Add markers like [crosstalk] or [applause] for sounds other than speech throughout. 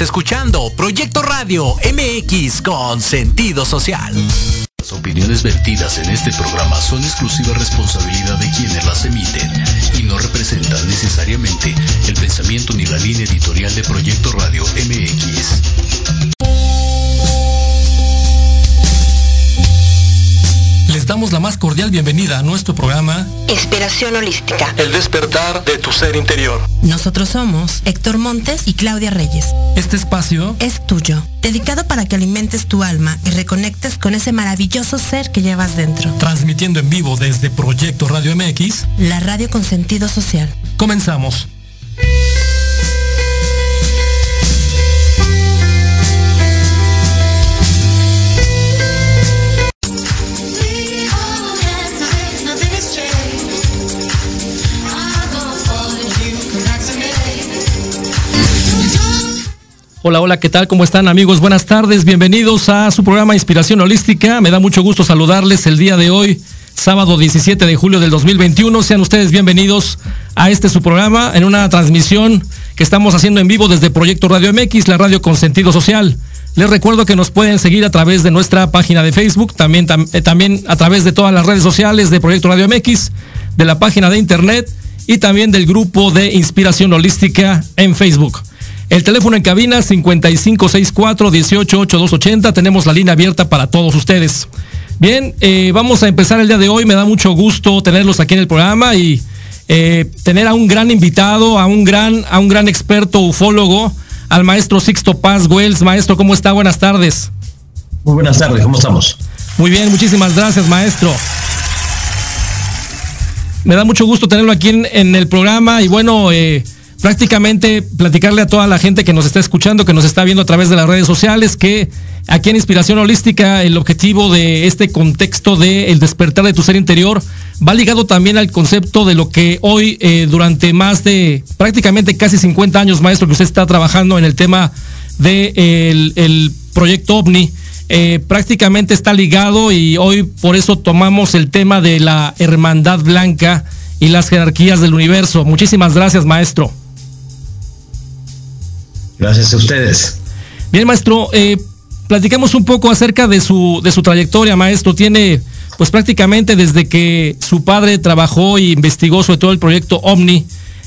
Escuchando Proyecto Radio MX con sentido social. Las opiniones vertidas en este programa son exclusiva responsabilidad de quienes las emiten y no representan necesariamente el pensamiento ni la línea editorial de Proyecto Radio MX. Les damos la más cordial bienvenida a nuestro programa Inspiración Holística. El despertar de tu ser interior. Nosotros somos Héctor Montes y Claudia Reyes. Este espacio es tuyo, dedicado para que alimentes tu alma y reconectes con ese maravilloso ser que llevas dentro. Transmitiendo en vivo desde Proyecto Radio MX, la radio con sentido social. Comenzamos. Hola, hola, ¿qué tal? ¿Cómo están amigos? Buenas tardes, bienvenidos a su programa Inspiración Holística. Me da mucho gusto saludarles el día de hoy, sábado 17 de julio del 2021. Sean ustedes bienvenidos a este su programa en una transmisión que estamos haciendo en vivo desde Proyecto Radio MX, la radio con sentido social. Les recuerdo que nos pueden seguir a través de nuestra página de Facebook, también, eh, también a través de todas las redes sociales de Proyecto Radio MX, de la página de internet y también del grupo de Inspiración Holística en Facebook. El teléfono en cabina 5564-188280. Tenemos la línea abierta para todos ustedes. Bien, eh, vamos a empezar el día de hoy. Me da mucho gusto tenerlos aquí en el programa y eh, tener a un gran invitado, a un gran, a un gran experto ufólogo, al maestro Sixto Paz Wells. Maestro, ¿cómo está? Buenas tardes. Muy buenas tardes, ¿cómo estamos? Muy bien, muchísimas gracias, maestro. Me da mucho gusto tenerlo aquí en, el programa y bueno, eh, prácticamente platicarle a toda la gente que nos está escuchando, que nos está viendo a través de las redes sociales, que aquí en Inspiración Holística el objetivo de este contexto de el despertar de tu ser interior va ligado también al concepto de lo que hoy eh, durante más de prácticamente casi 50 años, maestro, que usted está trabajando en el tema de el, proyecto OVNI. Eh, prácticamente está ligado y hoy por eso tomamos el tema de la hermandad blanca y las jerarquías del universo. Muchísimas gracias, maestro. Gracias a ustedes. Bien, maestro, eh, platicamos un poco acerca de su, de su trayectoria, maestro. Tiene, pues prácticamente desde que su padre trabajó e investigó sobre todo el proyecto OVNI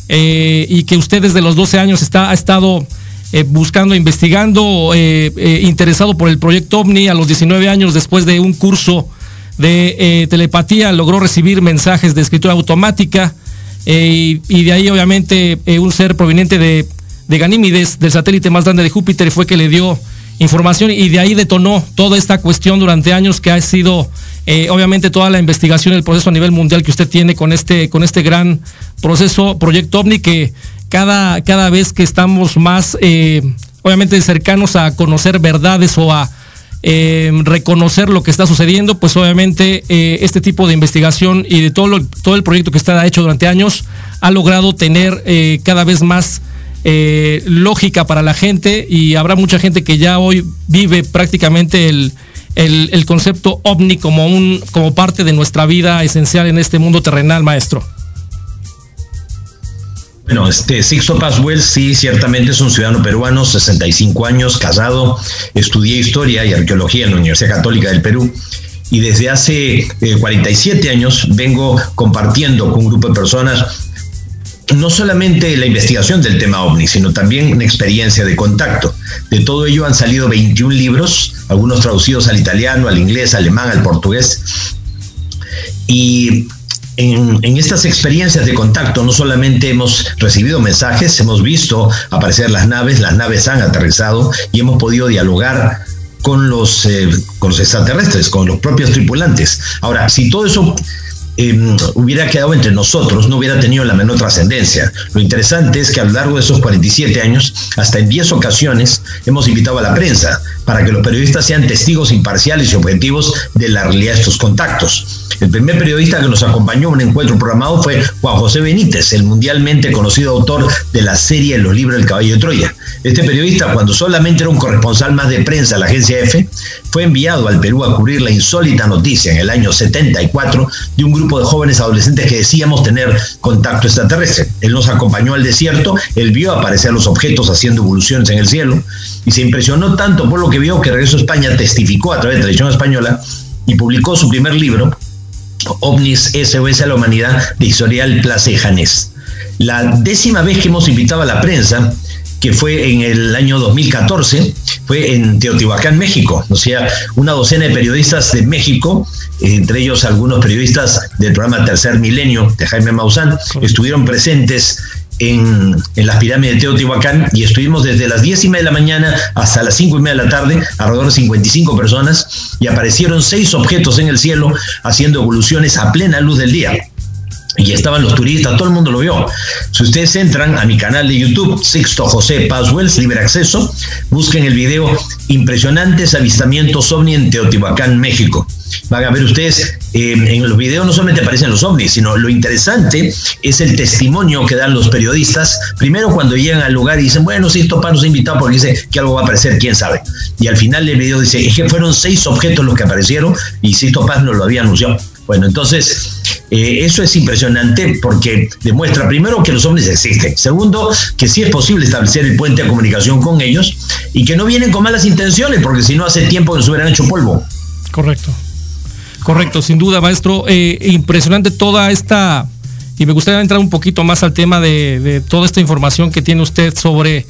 eh, y que usted desde los 12 años está, ha estado eh, buscando, investigando, interesado por el proyecto OVNI. A los 19 años, después de un curso de telepatía, logró recibir mensajes de escritura automática. y, de ahí obviamente un ser proveniente de de Ganímides, del satélite más grande de Júpiter, fue que le dio información y de ahí detonó toda esta cuestión durante años que ha sido eh, obviamente toda la investigación, el proceso a nivel mundial que usted tiene con este, con este gran proceso, Proyecto OVNI, que cada, cada vez que estamos más, eh, obviamente cercanos a conocer verdades o a eh, reconocer lo que está sucediendo, pues obviamente este tipo de investigación y de todo, todo el proyecto que está hecho durante años ha logrado tener cada vez más eh, lógica para la gente y habrá mucha gente que ya hoy vive prácticamente el, el, concepto ovni como, un, como parte de nuestra vida esencial en este mundo terrenal, maestro. Bueno, este Sixto Paswell sí, ciertamente es un ciudadano peruano, 65 años, casado, estudié historia y arqueología en la Universidad Católica del Perú y desde hace 47 eh, años vengo compartiendo con un grupo de personas no solamente la investigación del tema ovni, sino también una experiencia de contacto. De todo ello han salido 21 libros, algunos traducidos al italiano, al inglés, al alemán, al portugués. Y en, estas experiencias de contacto no solamente hemos recibido mensajes, hemos visto aparecer las naves, las naves han aterrizado y hemos podido dialogar con los, eh, con los extraterrestres, con los propios tripulantes. Ahora, si todo eso Em, hubiera quedado entre nosotros, no hubiera tenido la menor trascendencia. Lo interesante es que a lo largo de esos 47 años, hasta en 10 ocasiones, hemos invitado a la prensa para que los periodistas sean testigos imparciales y objetivos de la realidad de estos contactos. El primer periodista que nos acompañó a un encuentro programado fue Juan José Benítez, el mundialmente conocido autor de la serie Los libros del caballo de Troya. Este periodista, cuando solamente era un corresponsal más de prensa de la agencia F, fue enviado al Perú a cubrir la insólita noticia en el año 74 de un grupo de jóvenes adolescentes que decíamos tener contacto extraterrestre. Él nos acompañó al desierto, él vio aparecer los objetos haciendo evoluciones en el cielo y se impresionó tanto por lo que vio que regresó a España, testificó a través de Tradición Española y publicó su primer libro, OVNIS SOS a la Humanidad, de Historial Placejanes. La décima vez que hemos invitado a la prensa, que fue en el año 2014, fue en Teotihuacán, México. O sea, una docena de periodistas de México, entre ellos algunos periodistas del programa Tercer Milenio de Jaime Maussan, estuvieron presentes en, en, las pirámides de Teotihuacán y estuvimos desde las 10 y media de la mañana hasta las 5 y media de la tarde, alrededor de 55 personas, y aparecieron seis objetos en el cielo haciendo evoluciones a plena luz del día y estaban los turistas, todo el mundo lo vio. Si ustedes entran a mi canal de YouTube, Sixto José Paswells, libre acceso, busquen el video Impresionantes avistamientos ovni en Teotihuacán, México. Van a ver ustedes, eh, en los videos no solamente aparecen los ovnis, sino lo interesante es el testimonio que dan los periodistas. Primero cuando llegan al lugar y dicen, bueno, si esto nos ha invitado porque dice que algo va a aparecer, quién sabe. Y al final del video dice, es que fueron seis objetos los que aparecieron y Sisto Paz nos lo había anunciado. Bueno, entonces, eh, eso es impresionante porque demuestra primero que los hombres existen, segundo, que sí es posible establecer el puente de comunicación con ellos y que no vienen con malas intenciones, porque si no hace tiempo que nos hubieran hecho polvo. Correcto, correcto, sin duda, maestro. Eh, impresionante toda esta, y me gustaría entrar un poquito más al tema de, toda esta información que tiene usted sobre...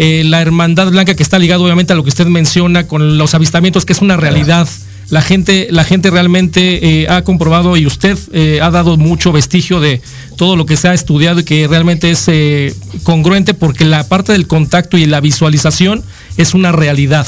Eh, la hermandad blanca que está ligado obviamente a lo que usted menciona con los avistamientos, que es una realidad la gente, la gente realmente eh, ha comprobado y usted eh, ha dado mucho vestigio de todo lo que se ha estudiado y que realmente es eh, congruente porque la parte del contacto y la visualización es una realidad.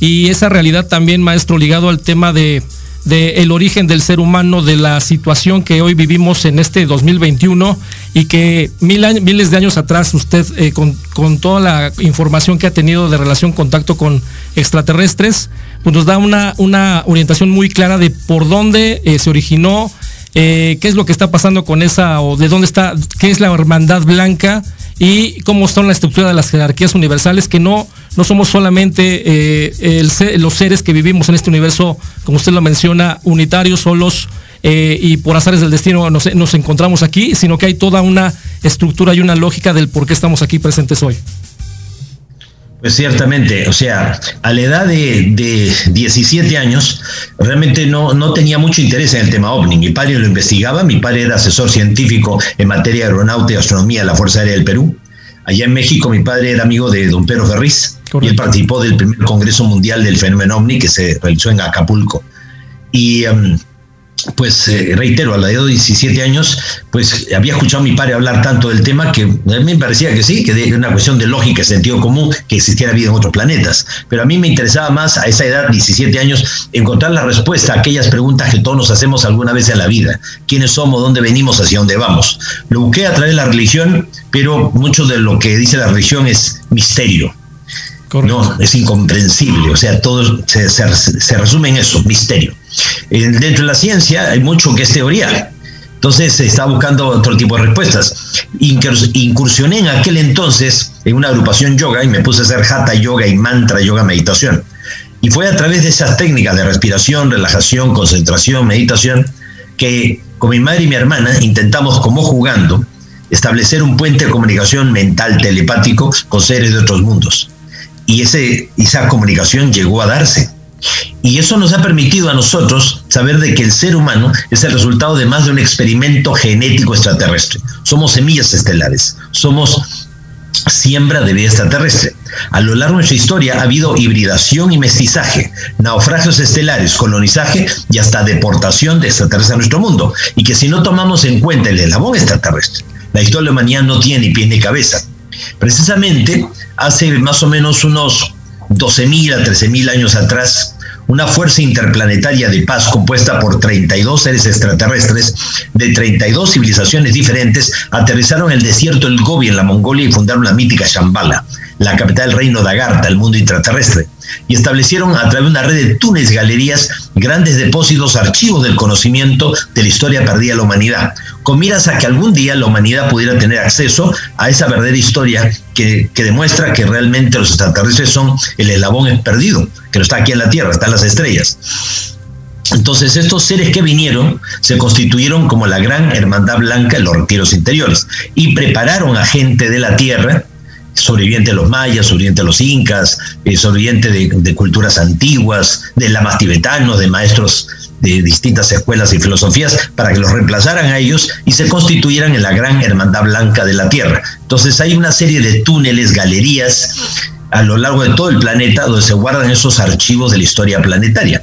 Y esa realidad también, maestro, ligado al tema de, el origen del ser humano, de la situación que hoy vivimos en este 2021 y que miles de años atrás usted, con, con toda la información que ha tenido de relación contacto con extraterrestres, pues nos da una, una orientación muy clara de por dónde eh, se originó, eh, qué es lo que está pasando con esa, o de dónde está, qué es la hermandad blanca y cómo son la estructura de las jerarquías universales, que no, no somos solamente eh, los seres que vivimos en este universo, como usted lo menciona, unitarios, solos, y por azares del destino nos, nos encontramos aquí, sino que hay toda una estructura y una lógica del por qué estamos aquí presentes hoy. Pues ciertamente, o sea, a la edad de, 17 años, realmente no, no tenía mucho interés en el tema ovni. Mi padre lo investigaba, mi padre era asesor científico en materia de aeronáutica y astronomía de la Fuerza Aérea del Perú. Allá en México mi padre era amigo de don Pedro Ferriz y él participó del primer Congreso Mundial del Fenómeno OVNI que se realizó en Acapulco. Y em, pues eh, reitero, a la edad de 17 años, pues había escuchado a mi padre hablar tanto del tema que a mí me parecía que sí, que era una cuestión de lógica, sentido común, que existiera vida en otros planetas. Pero a mí me interesaba más a esa edad, 17 años, encontrar la respuesta a aquellas preguntas que todos nos hacemos alguna vez en la vida. ¿Quiénes somos? ¿Dónde venimos? ¿Hacia dónde vamos? Lo busqué a través de la religión, pero mucho de lo que dice la religión es misterio. No, es incomprensible. O sea, todo se, se resume en eso, misterio. Dentro de la ciencia hay mucho que es teoría. Entonces se está buscando otro tipo de respuestas. Incursioné en aquel entonces en una agrupación yoga y me puse a hacer hatha yoga y mantra yoga meditación. Y fue a través de esas técnicas de respiración, relajación, concentración, meditación, que con mi madre y mi hermana intentamos, como jugando, establecer un puente de comunicación mental telepático con seres de otros mundos. Y ese, esa comunicación llegó a darse. Y eso nos ha permitido a nosotros saber de que el ser humano es el resultado de más de un experimento genético extraterrestre. Somos semillas estelares, somos siembra de vida extraterrestre. A lo largo de nuestra historia ha habido hibridación y mestizaje, naufragios estelares, colonizaje y hasta deportación de extraterrestres a nuestro mundo. Y que si no tomamos en cuenta el eslabón extraterrestre, la historia de la humanidad no tiene ni pie ni cabeza. Precisamente hace más o menos unos 12.000 a 13.000 años atrás, una fuerza interplanetaria de paz compuesta por 32 seres extraterrestres de 32 civilizaciones diferentes aterrizaron en el desierto del Gobi en la Mongolia y fundaron la mítica Shambhala, la capital del reino de Agartha, el mundo intraterrestre, y establecieron a través de una red de túneles, galerías, grandes depósitos, archivos del conocimiento de la historia perdida de la humanidad, con miras a que algún día la humanidad pudiera tener acceso a esa verdadera historia que, demuestra que realmente los extraterrestres son el eslabón perdido, que no está aquí en la Tierra, está en las estrellas. Entonces estos seres que vinieron se constituyeron como la gran hermandad blanca en los retiros interiores y prepararon a gente de la tierra, sobreviviente de los mayas, sobreviviente de los incas, eh, sobreviviente de, culturas antiguas, de lamas tibetanos, de maestros de distintas escuelas y filosofías, para que los reemplazaran a ellos y se constituyeran en la gran hermandad blanca de la tierra. Entonces hay una serie de túneles, galerías a lo largo de todo el planeta donde se guardan esos archivos de la historia planetaria.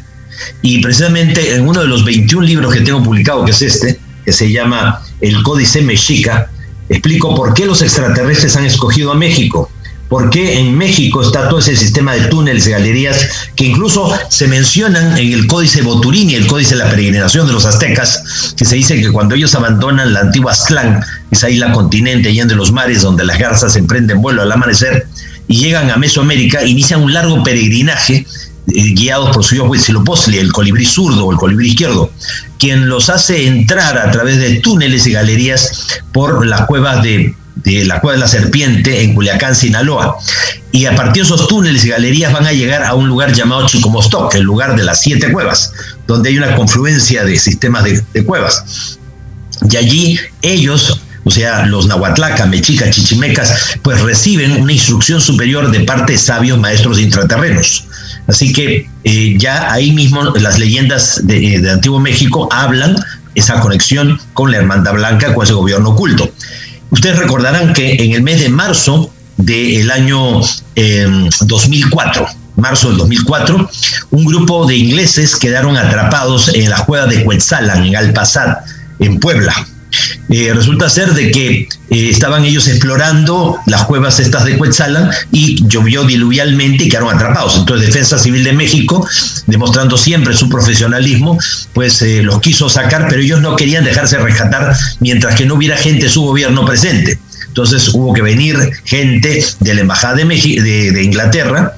Y precisamente en uno de los 21 libros que tengo publicado, que es este, que se llama El Códice Mexica, explico por qué los extraterrestres han escogido a México. por qué en México está todo ese sistema de túneles, galerías, que incluso se mencionan en el Códice Boturini, el Códice de la Peregrinación de los Aztecas, que se dice que cuando ellos abandonan la antigua Aztlán, esa isla continente allá de los mares, donde las garzas emprenden vuelo al amanecer, y llegan a Mesoamérica, inician un largo peregrinaje eh, guiados por su hijo Huitzilopochtli, el colibrí zurdo o el colibrí izquierdo, quien los hace entrar a través de túneles y galerías por las cuevas de, la Cueva de la Serpiente en Culiacán, Sinaloa. Y a partir de esos túneles y galerías van a llegar a un lugar llamado Chicomostoc, el lugar de las siete cuevas, donde hay una confluencia de sistemas de, de cuevas. Y allí ellos o sea, los nahuatlaca, mexicas, chichimecas, pues reciben una instrucción superior de parte de sabios maestros intraterrenos. Así que eh, ya ahí mismo las leyendas de, eh, Antiguo México hablan esa conexión con la Hermandad Blanca, con ese gobierno oculto. Ustedes recordarán que en el mes de marzo del año 2004, em, marzo del 2004, un grupo de ingleses quedaron atrapados en la cueva de Cuetzalan, en Alpazad, en Puebla. Eh, resulta ser de que eh, estaban ellos explorando las cuevas estas de Cuetzalan y llovió diluvialmente y quedaron atrapados. Entonces Defensa Civil de México, demostrando siempre su profesionalismo, pues eh, los quiso sacar, pero ellos no querían dejarse rescatar mientras que no hubiera gente de su gobierno presente. Entonces hubo que venir gente de la Embajada de, de Inglaterra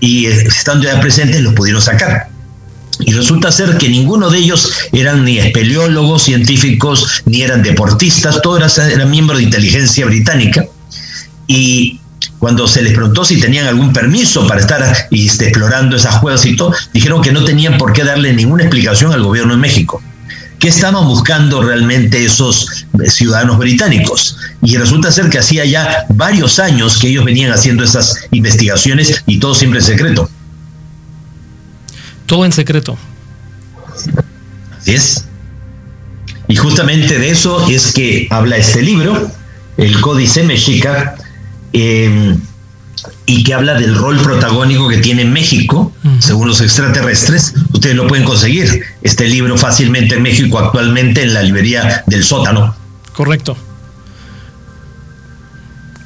y estando ya presentes los pudieron sacar. Y resulta ser que ninguno de ellos eran ni espeleólogos, científicos, ni eran deportistas, todos eran, miembros de inteligencia británica. Y cuando se les preguntó si tenían algún permiso para estar este, explorando esas cuevas y todo, dijeron que no tenían por qué darle ninguna explicación al gobierno de México. ¿Qué estaban buscando realmente esos ciudadanos británicos? Y resulta ser que hacía ya varios años que ellos venían haciendo esas investigaciones y todo siempre en secreto. Todo en secreto. Así es. Y justamente de eso es que habla este libro, el Códice Mexica, em, y que habla del rol protagónico que tiene México, según los extraterrestres. Ustedes lo pueden conseguir, este libro fácilmente en México actualmente en la librería del sótano. Correcto.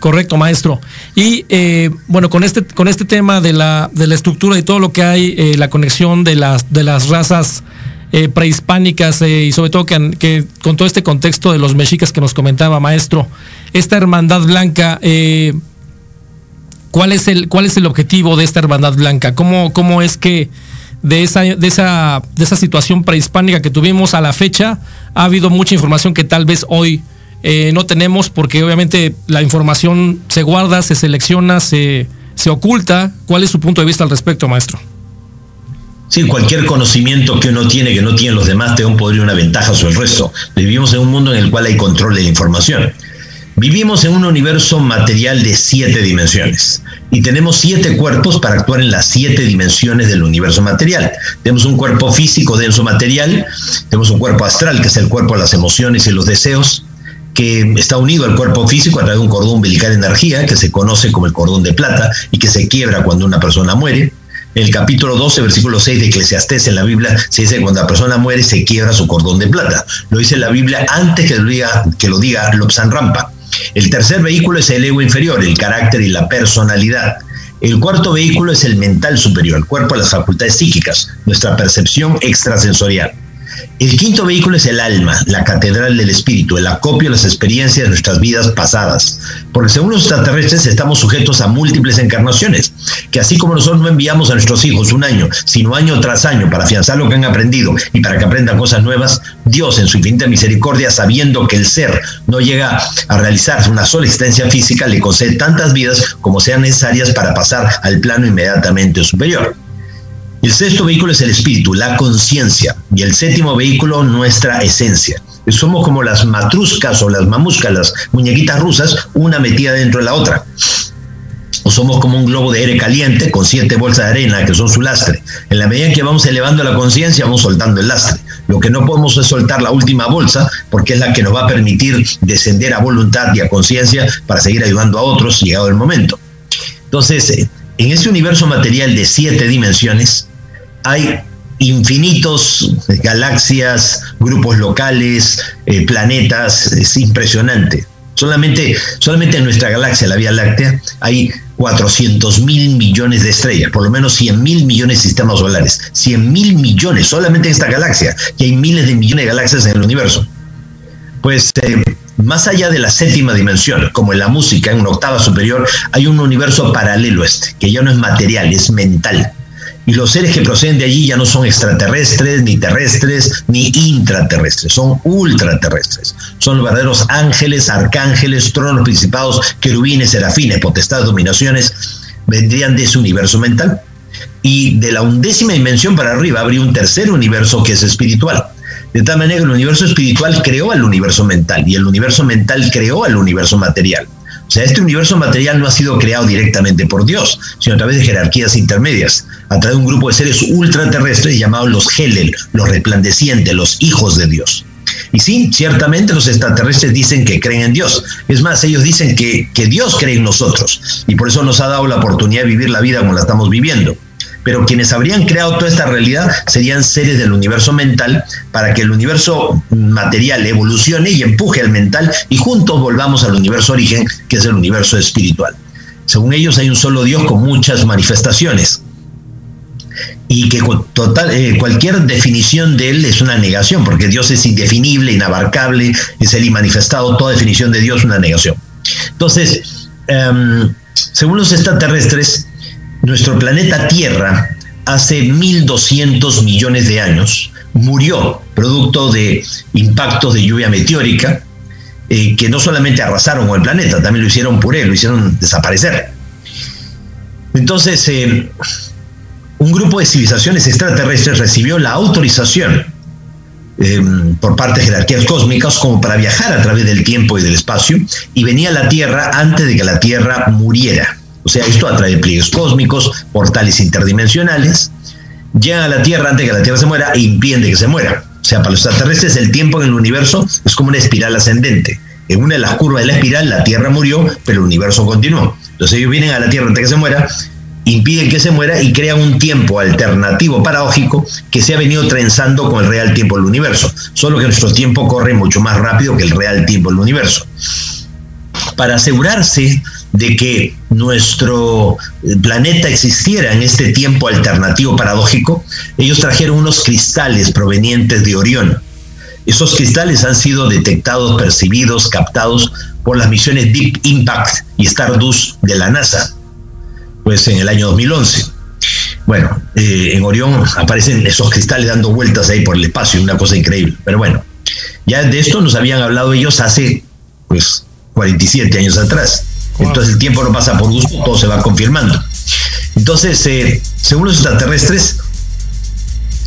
Correcto, maestro. Y eh, bueno, con este, con este tema de la, de la estructura y todo lo que hay, eh, la conexión de las, de las razas eh, prehispánicas y sobre todo que, con todo este contexto de los mexicas que nos comentaba, maestro, esta hermandad blanca, ¿cuál, es el, ¿cuál es el objetivo de esta hermandad blanca? ¿Cómo, cómo es que de esa, de, esa, de esa situación prehispánica que tuvimos a la fecha ha habido mucha información que tal vez hoy eh, no tenemos porque obviamente la información se guarda, se selecciona, se, se oculta. ¿Cuál es su punto de vista al respecto, maestro? Sí, cualquier conocimiento que uno tiene que no tienen los demás te da un poder y una ventaja sobre el resto. Vivimos en un mundo en el cual hay control de la información. Vivimos en un universo material de siete dimensiones y tenemos siete cuerpos para actuar en las siete dimensiones del universo material. Tenemos un cuerpo físico denso material, tenemos un cuerpo astral que es el cuerpo de las emociones y los deseos, que está unido al cuerpo físico a través de un cordón umbilical de energía que se conoce como el cordón de plata y que se quiebra cuando una persona muere. el capítulo 12, versículo 6 de Eclesiastés en la Biblia se dice que cuando la persona muere se quiebra su cordón de plata. Lo dice la Biblia antes que lo diga, que lo diga Rampa. El tercer vehículo es el ego inferior, el carácter y la personalidad. El cuarto vehículo es el mental superior, el cuerpo las facultades psíquicas, nuestra percepción extrasensorial. El quinto vehículo es el alma, la catedral del espíritu, el acopio de las experiencias de nuestras vidas pasadas. Porque según los extraterrestres estamos sujetos a múltiples encarnaciones, que así como nosotros no enviamos a nuestros hijos un año, sino año tras año para afianzar lo que han aprendido y para que aprendan cosas nuevas, Dios en su infinita misericordia, sabiendo que el ser no llega a realizar una sola existencia física, le concede tantas vidas como sean necesarias para pasar al plano inmediatamente superior. El sexto vehículo es el espíritu, la conciencia. Y el séptimo vehículo, nuestra esencia. Somos como las matruscas o las mamuscas, las muñequitas rusas, una metida dentro de la otra. O somos como un globo de aire caliente con siete bolsas de arena que son su lastre. En la medida en que vamos elevando la conciencia, vamos soltando el lastre. Lo que no podemos es soltar la última bolsa porque es la que nos va a permitir descender a voluntad y a conciencia para seguir ayudando a otros llegado el momento. Entonces, eh, en ese universo material de siete dimensiones, hay infinitos galaxias, grupos locales, eh, planetas, es impresionante. Solamente, solamente en nuestra galaxia, la Vía Láctea, hay 400 mil millones de estrellas, por lo menos 100 mil millones de sistemas solares. 100 mil millones solamente en esta galaxia, y hay miles de millones de galaxias en el universo. Pues eh, más allá de la séptima dimensión, como en la música, en una octava superior, hay un universo paralelo este, que ya no es material, es mental y los seres que proceden de allí ya no son extraterrestres, ni terrestres, ni intraterrestres, son ultraterrestres. Son los verdaderos ángeles, arcángeles, tronos, principados, querubines, serafines, potestades, dominaciones, vendrían de ese universo mental. Y de la undécima dimensión para arriba habría un tercer universo que es espiritual. De tal manera que el universo espiritual creó al universo mental y el universo mental creó al universo material. O sea, este universo material no ha sido creado directamente por Dios, sino a través de jerarquías intermedias, a través de un grupo de seres ultraterrestres llamados los Helel, los resplandecientes, los hijos de Dios. Y sí, ciertamente los extraterrestres dicen que creen en Dios. Es más, ellos dicen que, que Dios cree en nosotros y por eso nos ha dado la oportunidad de vivir la vida como la estamos viviendo pero quienes habrían creado toda esta realidad serían seres del universo mental para que el universo material evolucione y empuje al mental y juntos volvamos al universo origen, que es el universo espiritual. Según ellos hay un solo Dios con muchas manifestaciones y que eh, cualquier definición de él es una negación, porque Dios es indefinible, inabarcable, es el manifestado, toda definición de Dios es una negación. Entonces, em, según los extraterrestres, nuestro planeta Tierra hace 1.200 millones de años murió producto de impactos de lluvia meteórica eh, que no solamente arrasaron con el planeta, también lo hicieron puré, lo hicieron desaparecer. Entonces, eh, un grupo de civilizaciones extraterrestres recibió la autorización eh, por parte de jerarquías cósmicas como para viajar a través del tiempo y del espacio y venía a la Tierra antes de que la Tierra muriera. O sea, esto atrae pliegues cósmicos, portales interdimensionales, llegan a la Tierra antes de que la Tierra se muera e impiden que se muera. O sea, para los extraterrestres el tiempo en el universo es como una espiral ascendente. En una de las curvas de la espiral la Tierra murió, pero el universo continuó. Entonces ellos vienen a la Tierra antes que se muera, impiden que se muera y crean un tiempo alternativo paradójico que se ha venido trenzando con el real tiempo del universo. Solo que nuestro tiempo corre mucho más rápido que el real tiempo del universo. Para asegurarse de que nuestro planeta existiera en este tiempo alternativo paradójico, ellos trajeron unos cristales provenientes de Orión. Esos cristales han sido detectados, percibidos, captados por las misiones Deep Impact y Stardust de la NASA, pues en el año 2011. Bueno, eh, en Orión aparecen esos cristales dando vueltas ahí por el espacio, una cosa increíble. Pero bueno, ya de esto nos habían hablado ellos hace pues 47 años atrás. Entonces el tiempo no pasa por gusto, todo se va confirmando. Entonces, eh, según los extraterrestres,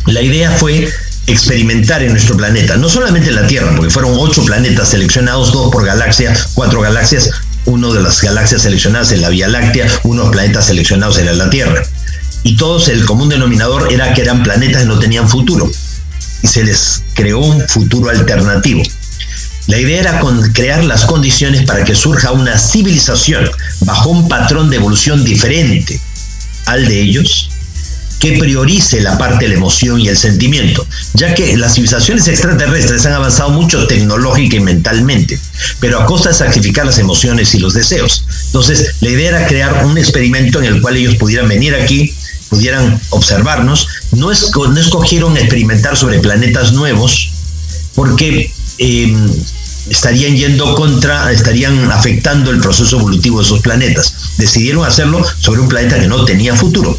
la idea fue experimentar en nuestro planeta, no solamente en la Tierra, porque fueron ocho planetas seleccionados, dos por galaxia, cuatro galaxias, uno de las galaxias seleccionadas en la Vía Láctea, unos planetas seleccionados en la Tierra. Y todos el común denominador era que eran planetas que no tenían futuro. Y se les creó un futuro alternativo. La idea era crear las condiciones para que surja una civilización bajo un patrón de evolución diferente al de ellos, que priorice la parte de la emoción y el sentimiento, ya que las civilizaciones extraterrestres han avanzado mucho tecnológica y mentalmente, pero a costa de sacrificar las emociones y los deseos. Entonces, la idea era crear un experimento en el cual ellos pudieran venir aquí, pudieran observarnos, no, escogieron experimentar sobre planetas nuevos, porque eh, estarían yendo contra, estarían afectando el proceso evolutivo de esos planetas. Decidieron hacerlo sobre un planeta que no tenía futuro.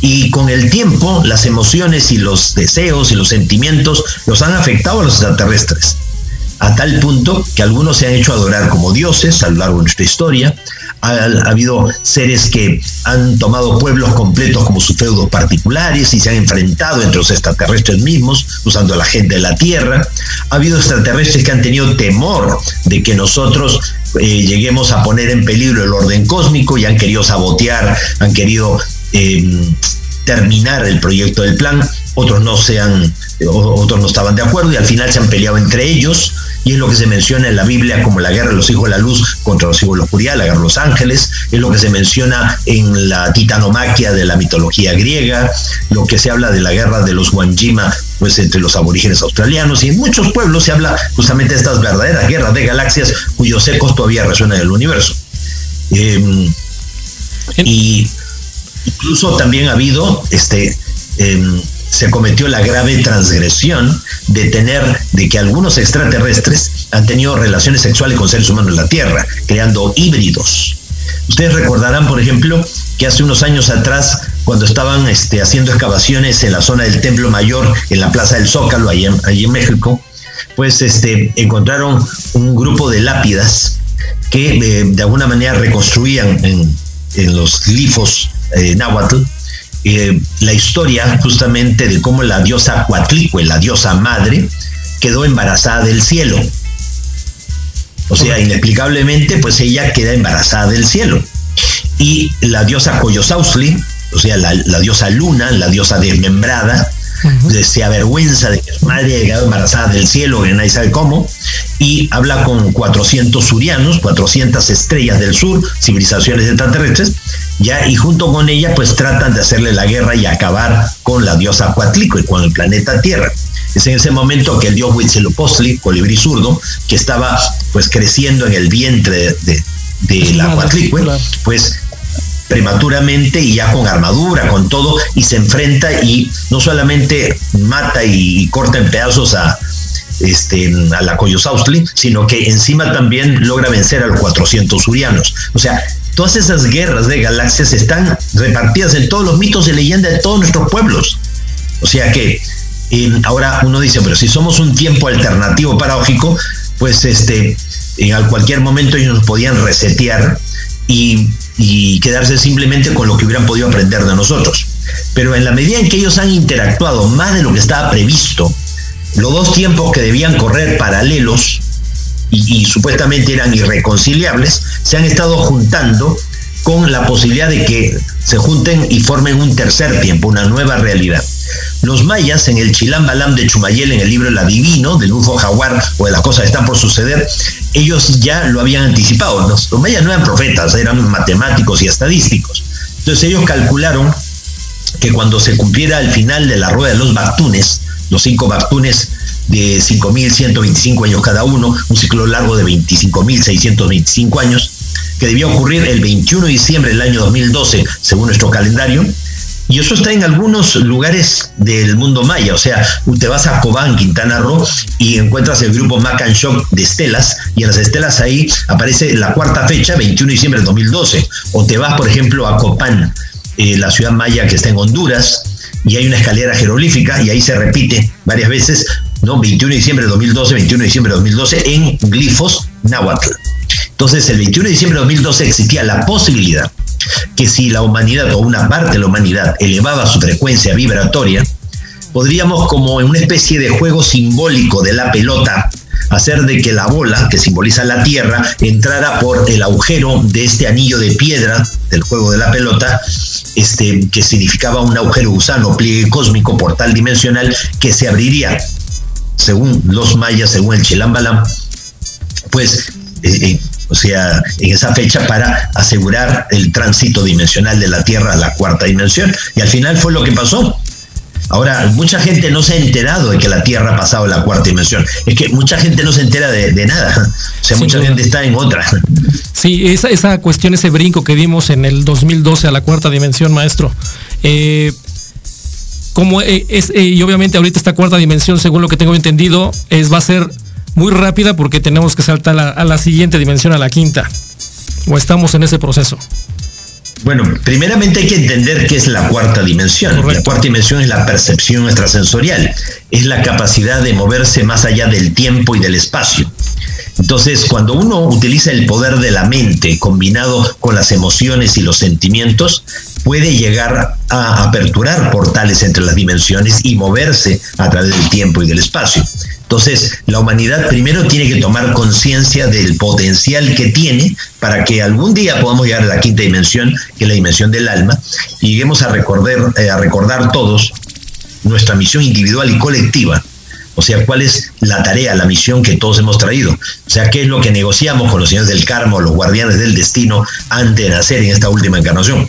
Y con el tiempo, las emociones y los deseos y los sentimientos los han afectado a los extraterrestres. A tal punto que algunos se han hecho adorar como dioses a lo largo de nuestra historia, ha, habido seres que han tomado pueblos completos como sus feudos particulares y se han enfrentado entre los extraterrestres mismos, usando a la gente de la Tierra. Ha habido extraterrestres que han tenido temor de que nosotros eh, lleguemos a poner en peligro el orden cósmico y han querido sabotear, han querido em, terminar el proyecto del plan. Otros no se han, otros no estaban de acuerdo y al final se han peleado entre ellos. Y es lo que se menciona en la Biblia como la guerra de los hijos de la luz contra los hijos de la oscuridad, la guerra de los ángeles, es lo que se menciona en la titanomaquia de la mitología griega, lo que se habla de la guerra de los Wanjima pues entre los aborígenes australianos. Y en muchos pueblos se habla justamente de estas verdaderas guerras de galaxias cuyos ecos todavía resuenan en el universo. Em, y incluso también ha habido este em, se cometió la grave transgresión de tener, de que algunos extraterrestres han tenido relaciones sexuales con seres humanos en la Tierra, creando híbridos. Ustedes recordarán, por ejemplo, que hace unos años atrás, cuando estaban este, haciendo excavaciones en la zona del Templo Mayor, en la Plaza del Zócalo, allí en, México, pues este, encontraron un grupo de lápidas que eh, de alguna manera reconstruían en, los glifos eh, náhuatl eh, la historia justamente de cómo la diosa Cuatlicue, la diosa madre, quedó embarazada del cielo. O sea, inexplicablemente, pues ella queda embarazada del cielo. Y la diosa Coyosausli, o sea, la, diosa luna, la diosa desmembrada, se avergüenza de que su madre haya quedado embarazada del cielo, que nadie sabe cómo, y habla con 400 surianos, 400 estrellas del sur, civilizaciones extraterrestres, ya, y junto con ella, pues tratan de hacerle la guerra y acabar con la diosa Cuatlico y con el planeta Tierra. Es en ese momento que el dios Huitzilopochtli, colibrí zurdo, que estaba pues creciendo en el vientre de, la Cuatlicue, pues prematuramente y ya con armadura, con todo, y se enfrenta y no solamente mata y, corta en pedazos a, este, a la Coyosaustli, sino que encima también logra vencer a los 400 urianos. O sea, todas esas guerras de galaxias están repartidas en todos los mitos y leyendas de todos nuestros pueblos. O sea que ahora uno dice, pero si somos un tiempo alternativo paradójico, pues este, en cualquier momento ellos nos podían resetear y, y quedarse simplemente con lo que hubieran podido aprender de nosotros. Pero en la medida en que ellos han interactuado más de lo que estaba previsto, los dos tiempos que debían correr paralelos y, supuestamente eran irreconciliables, se han estado juntando con la posibilidad de que se junten y formen un tercer tiempo, una nueva realidad. Los mayas en el Chilam Balam de Chumayel, en el libro El Adivino, del Ufo Jaguar o de las cosas que están por suceder, ellos ya lo habían anticipado. Los, los mayas no eran profetas, eran matemáticos y estadísticos. Entonces ellos calcularon que cuando se cumpliera el final de la rueda de los Bactunes, los cinco Bactunes de 5.125 años cada uno, un ciclo largo de 25.625 años, que debía ocurrir el 21 de diciembre del año 2012, según nuestro calendario. Y eso está en algunos lugares del mundo maya, o sea, te vas a Cobán, Quintana Roo, y encuentras el grupo Macan Shock de estelas, y en las estelas ahí aparece la cuarta fecha, 21 de diciembre del 2012. O te vas, por ejemplo, a Copán, eh, la ciudad maya que está en Honduras, y hay una escalera jeroglífica, y ahí se repite varias veces 21 de diciembre de 2012, 21 de diciembre de 2012 en glifos náhuatl. Entonces, el 21 de diciembre de 2012 existía la posibilidad que si la humanidad o una parte de la humanidad elevaba su frecuencia vibratoria, podríamos como en una especie de juego simbólico de la pelota hacer de que la bola, que simboliza la Tierra, entrara por el agujero de este anillo de piedra del juego de la pelota, este, que significaba un agujero gusano, pliegue cósmico, portal dimensional, que se abriría según los mayas, según el Chilambalam, pues, eh, eh, o sea, en esa fecha para asegurar el tránsito dimensional de la Tierra a la cuarta dimensión. Y al final fue lo que pasó. Ahora, mucha gente no se ha enterado de que la Tierra ha pasado a la cuarta dimensión. Es que mucha gente no se entera de, nada. [laughs] O sea, mucha gente está en otra. [laughs] Sí, esa, esa cuestión, ese brinco que dimos en el 2012 a la cuarta dimensión, maestro. Eh, como eh, es, eh, y obviamente ahorita esta cuarta dimensión, según lo que tengo entendido, es, va a ser muy rápida porque tenemos que saltar a, la siguiente dimensión, a la quinta. ¿O estamos en ese proceso? Bueno, primeramente hay que entender qué es la cuarta dimensión. La cuarta dimensión es la percepción extrasensorial, es la capacidad de moverse más allá del tiempo y del espacio. Entonces, cuando uno utiliza el poder de la mente combinado con las emociones y los sentimientos, puede llegar a aperturar portales entre las dimensiones y moverse a través del tiempo y del espacio. Entonces, la humanidad primero tiene que tomar conciencia del potencial que tiene para que algún día podamos llegar a la quinta dimensión, que es la dimensión del alma, y lleguemos a recordar, eh, a recordar todos nuestra misión individual y colectiva. O sea, cuál es la tarea, la misión que todos hemos traído. O sea, qué es lo que negociamos con los señores del karma los guardianes del destino antes de nacer en esta última encarnación.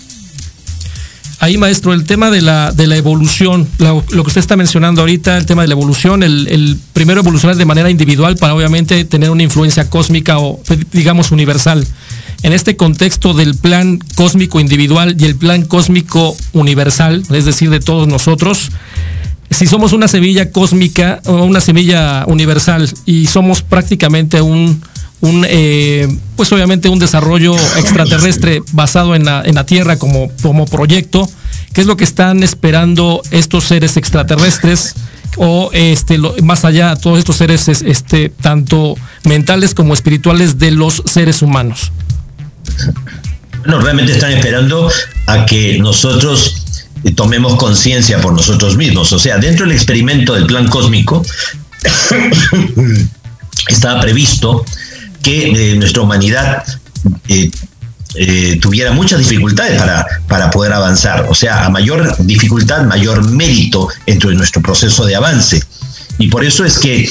Ahí, maestro, el tema de la, de la evolución, lo, que usted está mencionando ahorita, el tema de la evolución, el, el, primero evolucionar de manera individual para obviamente tener una influencia cósmica o, digamos, universal. En este contexto del plan cósmico individual y el plan cósmico universal, es decir, de todos nosotros, si somos una semilla cósmica o una semilla universal y somos prácticamente un, un eh, pues obviamente un desarrollo extraterrestre basado en la, en la Tierra como, como proyecto. ¿Qué es lo que están esperando estos seres extraterrestres? o este más allá todos estos seres este tanto mentales como espirituales de los seres humanos. Bueno, realmente están esperando a que nosotros tomemos conciencia por nosotros mismos. O sea, dentro del experimento del plan cósmico [coughs] estaba previsto que eh, nuestra humanidad eh, eh, tuviera muchas dificultades para, para poder avanzar. O sea, a mayor dificultad, mayor mérito dentro de nuestro proceso de avance. Y por eso es que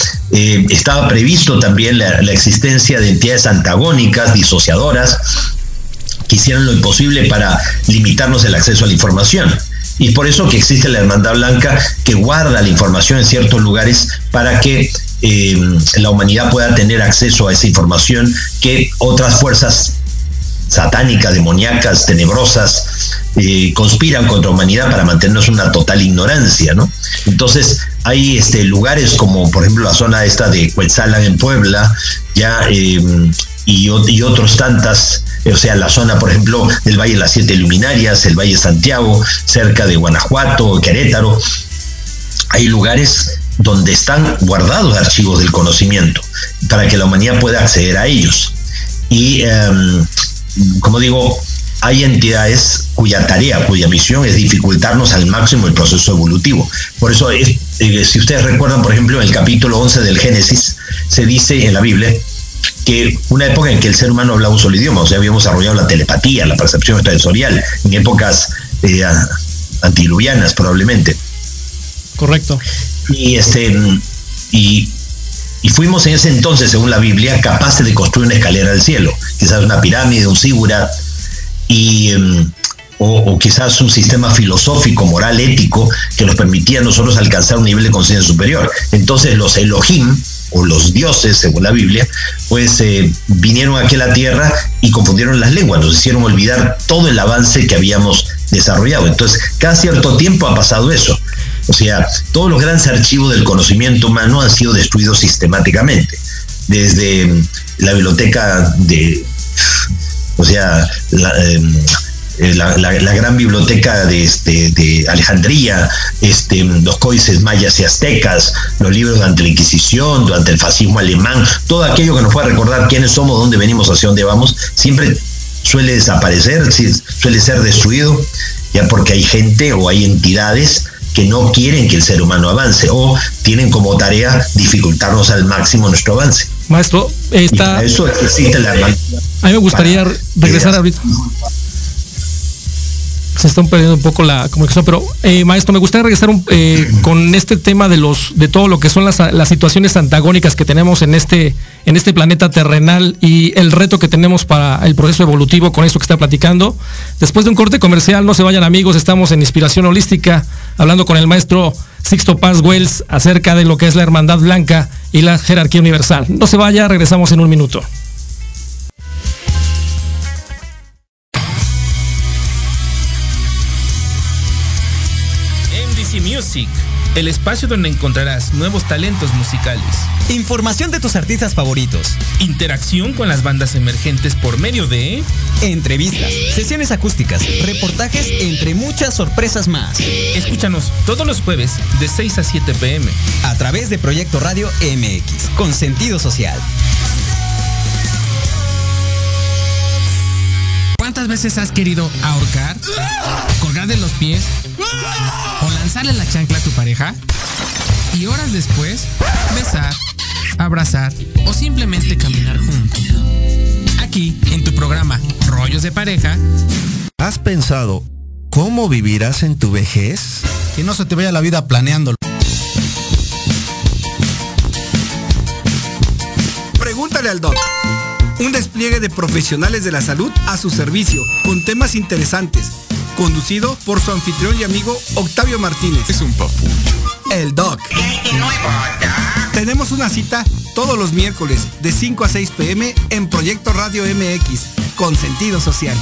estaba previsto también la, existencia de entidades antagónicas, disociadoras, que hicieran lo imposible para limitarnos el acceso a la información. Y por eso que existe la Hermandad Blanca que guarda la información en ciertos lugares para que eh, la humanidad pueda tener acceso a esa información que otras fuerzas satánicas, demoníacas, tenebrosas, eh, conspiran contra la humanidad para mantenernos una total ignorancia, ¿no? Entonces, hay este, lugares como, por ejemplo, la zona esta de Cuetzalan en Puebla, ya, eh, y, y, otros tantas, o sea, la zona, por ejemplo, del Valle de las Siete Luminarias, el Valle Santiago, cerca de Guanajuato, Querétaro, hay lugares donde están guardados archivos del conocimiento para que la humanidad pueda acceder a ellos. Y, em, como digo, hay entidades cuya tarea, cuya misión es dificultarnos al máximo el proceso evolutivo. Por eso, eh, si ustedes recuerdan, por ejemplo, en el capítulo 11 del Génesis, se dice en la Biblia que una época en que el ser humano hablaba un solo idioma, o sea, habíamos desarrollado la telepatía, la percepción sensorial, en épocas eh, antiluvianas probablemente. Correcto. Y este y, y, fuimos en ese entonces, según la Biblia, capaces de construir una escalera al cielo, quizás una pirámide, un zigurat, y um, o, o, quizás un sistema filosófico, moral, ético, que nos permitía a nosotros alcanzar un nivel de conciencia superior. Entonces los Elohim, o los dioses, según la Biblia, pues eh, vinieron aquí a la tierra y confundieron las lenguas, nos hicieron olvidar todo el avance que habíamos desarrollado. Entonces, cada cierto tiempo ha pasado eso. O sea, todos los grandes archivos del conocimiento humano han sido destruidos sistemáticamente. Desde mm, la biblioteca de, o sea, la, eh, la, la, la, gran biblioteca de, este, de Alejandría, este, los códices mayas y aztecas, los libros durante la Inquisición, durante el fascismo alemán, todo aquello que nos pueda recordar quiénes somos, dónde venimos, hacia dónde vamos, siempre suele desaparecer, suele ser destruido, ya porque hay gente o hay entidades que no quieren que el ser humano avance o tienen como tarea dificultarnos al máximo nuestro avance. Maestro, está... eso existe la... A mí me gustaría regresar ahorita se están perdiendo un poco la comunicación, pero eh, maestro, me gustaría regresar eh, con este tema de los de todo lo que son las, las, situaciones antagónicas que tenemos en este en este planeta terrenal y el reto que tenemos para el proceso evolutivo con esto que está platicando. Después de un corte comercial, no se vayan amigos, estamos en Inspiración Holística hablando con el maestro Sixto Paz Wells acerca de lo que es la Hermandad Blanca y la jerarquía universal. No se vaya, regresamos en un minuto. Music, el espacio donde encontrarás nuevos talentos musicales. Información de tus artistas favoritos. Interacción con las bandas emergentes por medio de entrevistas, sesiones acústicas, reportajes, entre muchas sorpresas más. Escúchanos todos los jueves de 6 a 7 pm a través de Proyecto Radio MX con sentido social. ¿Cuántas veces has querido ahorcar, colgar de los pies o lanzarle la chancla a tu pareja? Y horas después, besar, abrazar o simplemente caminar juntos. Aquí, en tu programa Rollos de Pareja, ¿has pensado cómo vivirás en tu vejez? Que no se te vaya la vida planeándolo. Pregúntale al doc. Un despliegue de profesionales de la salud a su servicio, con temas interesantes. Conducido por su anfitrión y amigo Octavio Martínez. Es un papucho. El doc. Tenemos una cita todos los miércoles de 5 a 6 pm en Proyecto Radio MX, con sentido social.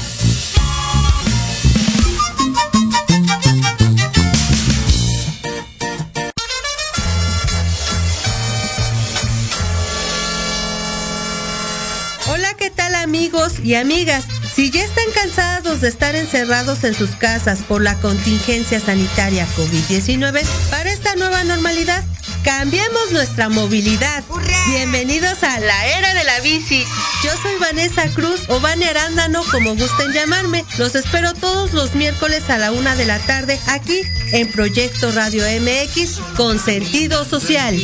¿Qué tal amigos y amigas? Si ya están cansados de estar encerrados en sus casas por la contingencia sanitaria COVID-19, para esta nueva normalidad, cambiemos nuestra movilidad. Bienvenidos a la era de la bici. Yo soy Vanessa Cruz o Vane Arándano, como gusten llamarme. Los espero todos los miércoles a la una de la tarde aquí en Proyecto Radio MX con sentido social.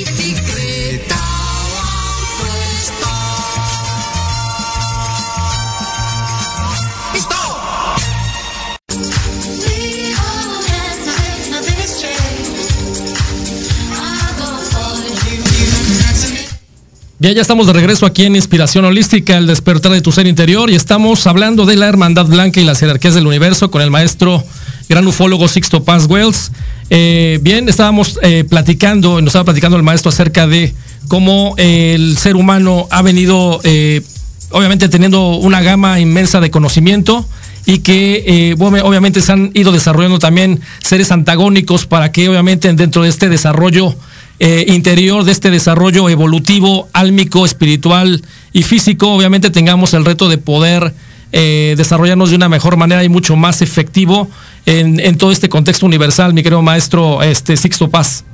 Bien, ya estamos de regreso aquí en Inspiración Holística, el despertar de tu ser interior, y estamos hablando de la hermandad blanca y las jerarquías del universo con el maestro gran ufólogo Sixto Paz Wells. Eh, bien, estábamos eh, platicando, nos estaba platicando el maestro acerca de cómo eh, el ser humano ha venido, obviamente, teniendo una gama inmensa de conocimiento y que obviamente se han ido desarrollando también seres antagónicos para que obviamente dentro de este desarrollo eh, interior, de este desarrollo evolutivo, álmico, espiritual y físico, obviamente tengamos el reto de poder eh, desarrollarnos de una mejor manera y mucho más efectivo en, todo este contexto universal, mi querido maestro este, Sixto Paz.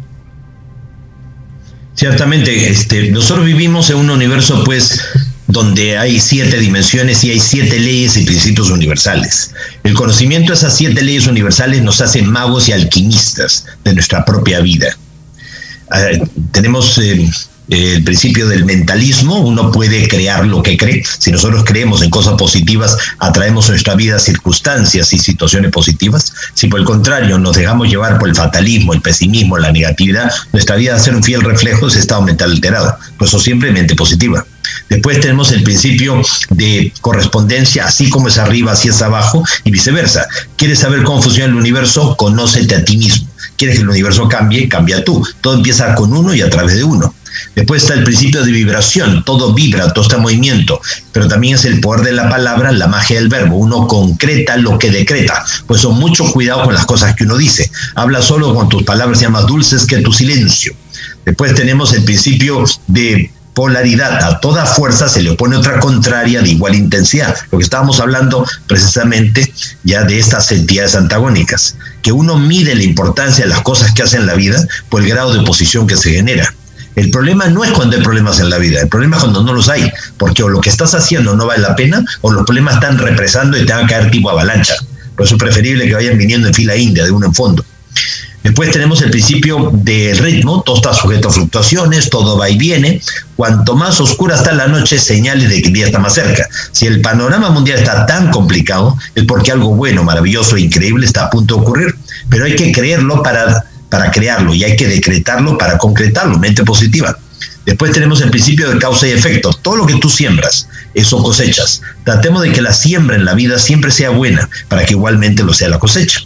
Ciertamente, este, nosotros vivimos en un universo, pues, donde hay siete dimensiones y hay siete leyes y principios universales. El conocimiento de esas siete leyes universales nos hace magos y alquimistas de nuestra propia vida. Eh, tenemos eh, el principio del mentalismo, uno puede crear lo que cree. Si nosotros creemos en cosas positivas, atraemos a nuestra vida circunstancias y situaciones positivas. Si por el contrario nos dejamos llevar por el fatalismo, el pesimismo, la negatividad, nuestra vida va a ser un fiel reflejo de ese estado mental alterado. Por eso siempre mente positiva. Después tenemos el principio de correspondencia, así como es arriba, así es abajo, y viceversa. ¿Quieres saber cómo funciona el universo? Conócete a ti mismo. ¿Quieres que el universo cambie? Cambia tú. Todo empieza con uno y a través de uno. Después está el principio de vibración, todo vibra, todo está en movimiento, pero también es el poder de la palabra, la magia del verbo, uno concreta lo que decreta, pues son mucho cuidado con las cosas que uno dice, habla solo con tus palabras ya más dulces que tu silencio. Después tenemos el principio de polaridad, a toda fuerza se le opone otra contraria de igual intensidad, lo que estábamos hablando precisamente ya de estas entidades antagónicas, que uno mide la importancia de las cosas que hace en la vida por el grado de oposición que se genera. El problema no es cuando hay problemas en la vida, el problema es cuando no los hay, porque o lo que estás haciendo no vale la pena o los problemas están represando y te van a caer tipo avalancha. Por eso es preferible que vayan viniendo en fila india, de uno en fondo. Después tenemos el principio del ritmo, todo está sujeto a fluctuaciones, todo va y viene. Cuanto más oscura está la noche, señales de que el día está más cerca. Si el panorama mundial está tan complicado, es porque algo bueno, maravilloso e increíble está a punto de ocurrir. Pero hay que creerlo para, para crearlo y hay que decretarlo para concretarlo, mente positiva. Después tenemos el principio de causa y efecto. Todo lo que tú siembras, eso cosechas. Tratemos de que la siembra en la vida siempre sea buena, para que igualmente lo sea la cosecha.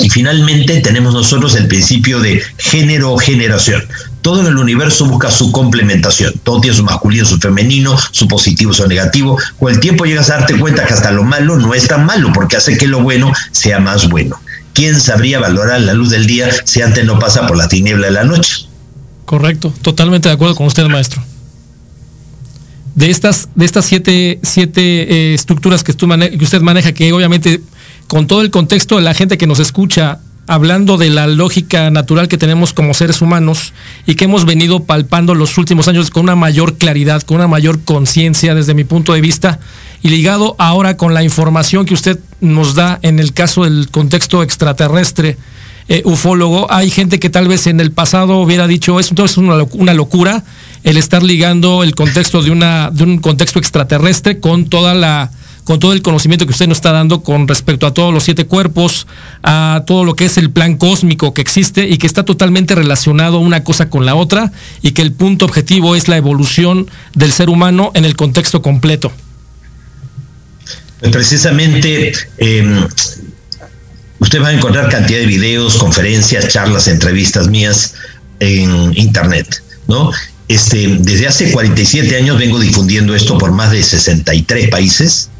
Y finalmente tenemos nosotros el principio de género o generación. Todo en el universo busca su complementación. Todo tiene su masculino, su femenino, su positivo, su negativo. Con el tiempo llegas a darte cuenta que hasta lo malo no es tan malo, porque hace que lo bueno sea más bueno. ¿Quién sabría valorar la luz del día si antes no pasa por la tiniebla de la noche? Correcto, totalmente de acuerdo con usted, maestro. De estas, de estas siete, siete eh, estructuras que, usted maneja, que obviamente con todo el contexto de la gente que nos escucha, hablando de la lógica natural que tenemos como seres humanos y que hemos venido palpando los últimos años con una mayor claridad, con una mayor conciencia desde mi punto de vista, y ligado ahora con la información que usted nos da en el caso del contexto extraterrestre, eh, ufólogo, hay gente que tal vez en el pasado hubiera dicho, es una, una locura el estar ligando el contexto de, una, de un contexto extraterrestre con toda la con todo el conocimiento que usted nos está dando con respecto a todos los siete cuerpos, a todo lo que es el plan cósmico que existe y que está totalmente relacionado una cosa con la otra y que el punto objetivo es la evolución del ser humano en el contexto completo. Precisamente, eh, usted va a encontrar cantidad de videos, conferencias, charlas, entrevistas mías en internet, ¿no? Este, desde hace 47 años vengo difundiendo esto por más de 63 países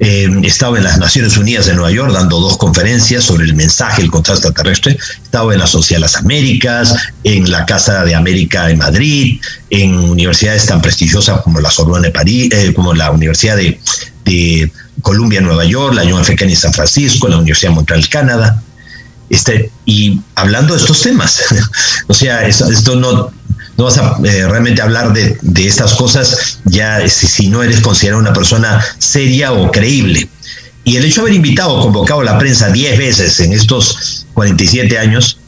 eh, estaba en las Naciones Unidas de Nueva York dando dos conferencias sobre el mensaje del contraste terrestre. Estaba en la Sociedad de las Américas, en la Casa de América en Madrid, en universidades tan prestigiosas como la Sorbonne de París, eh, como la Universidad de, de Columbia, Nueva York, la Unión Africana en San Francisco, la Universidad de Montreal, Canadá. Este, y hablando de estos temas. [laughs] o sea, esto no, no vas a eh, realmente hablar de, estas cosas ya si, no eres considerado una persona seria o creíble. Y el hecho de haber invitado, convocado a la prensa 10 veces en estos 47 años,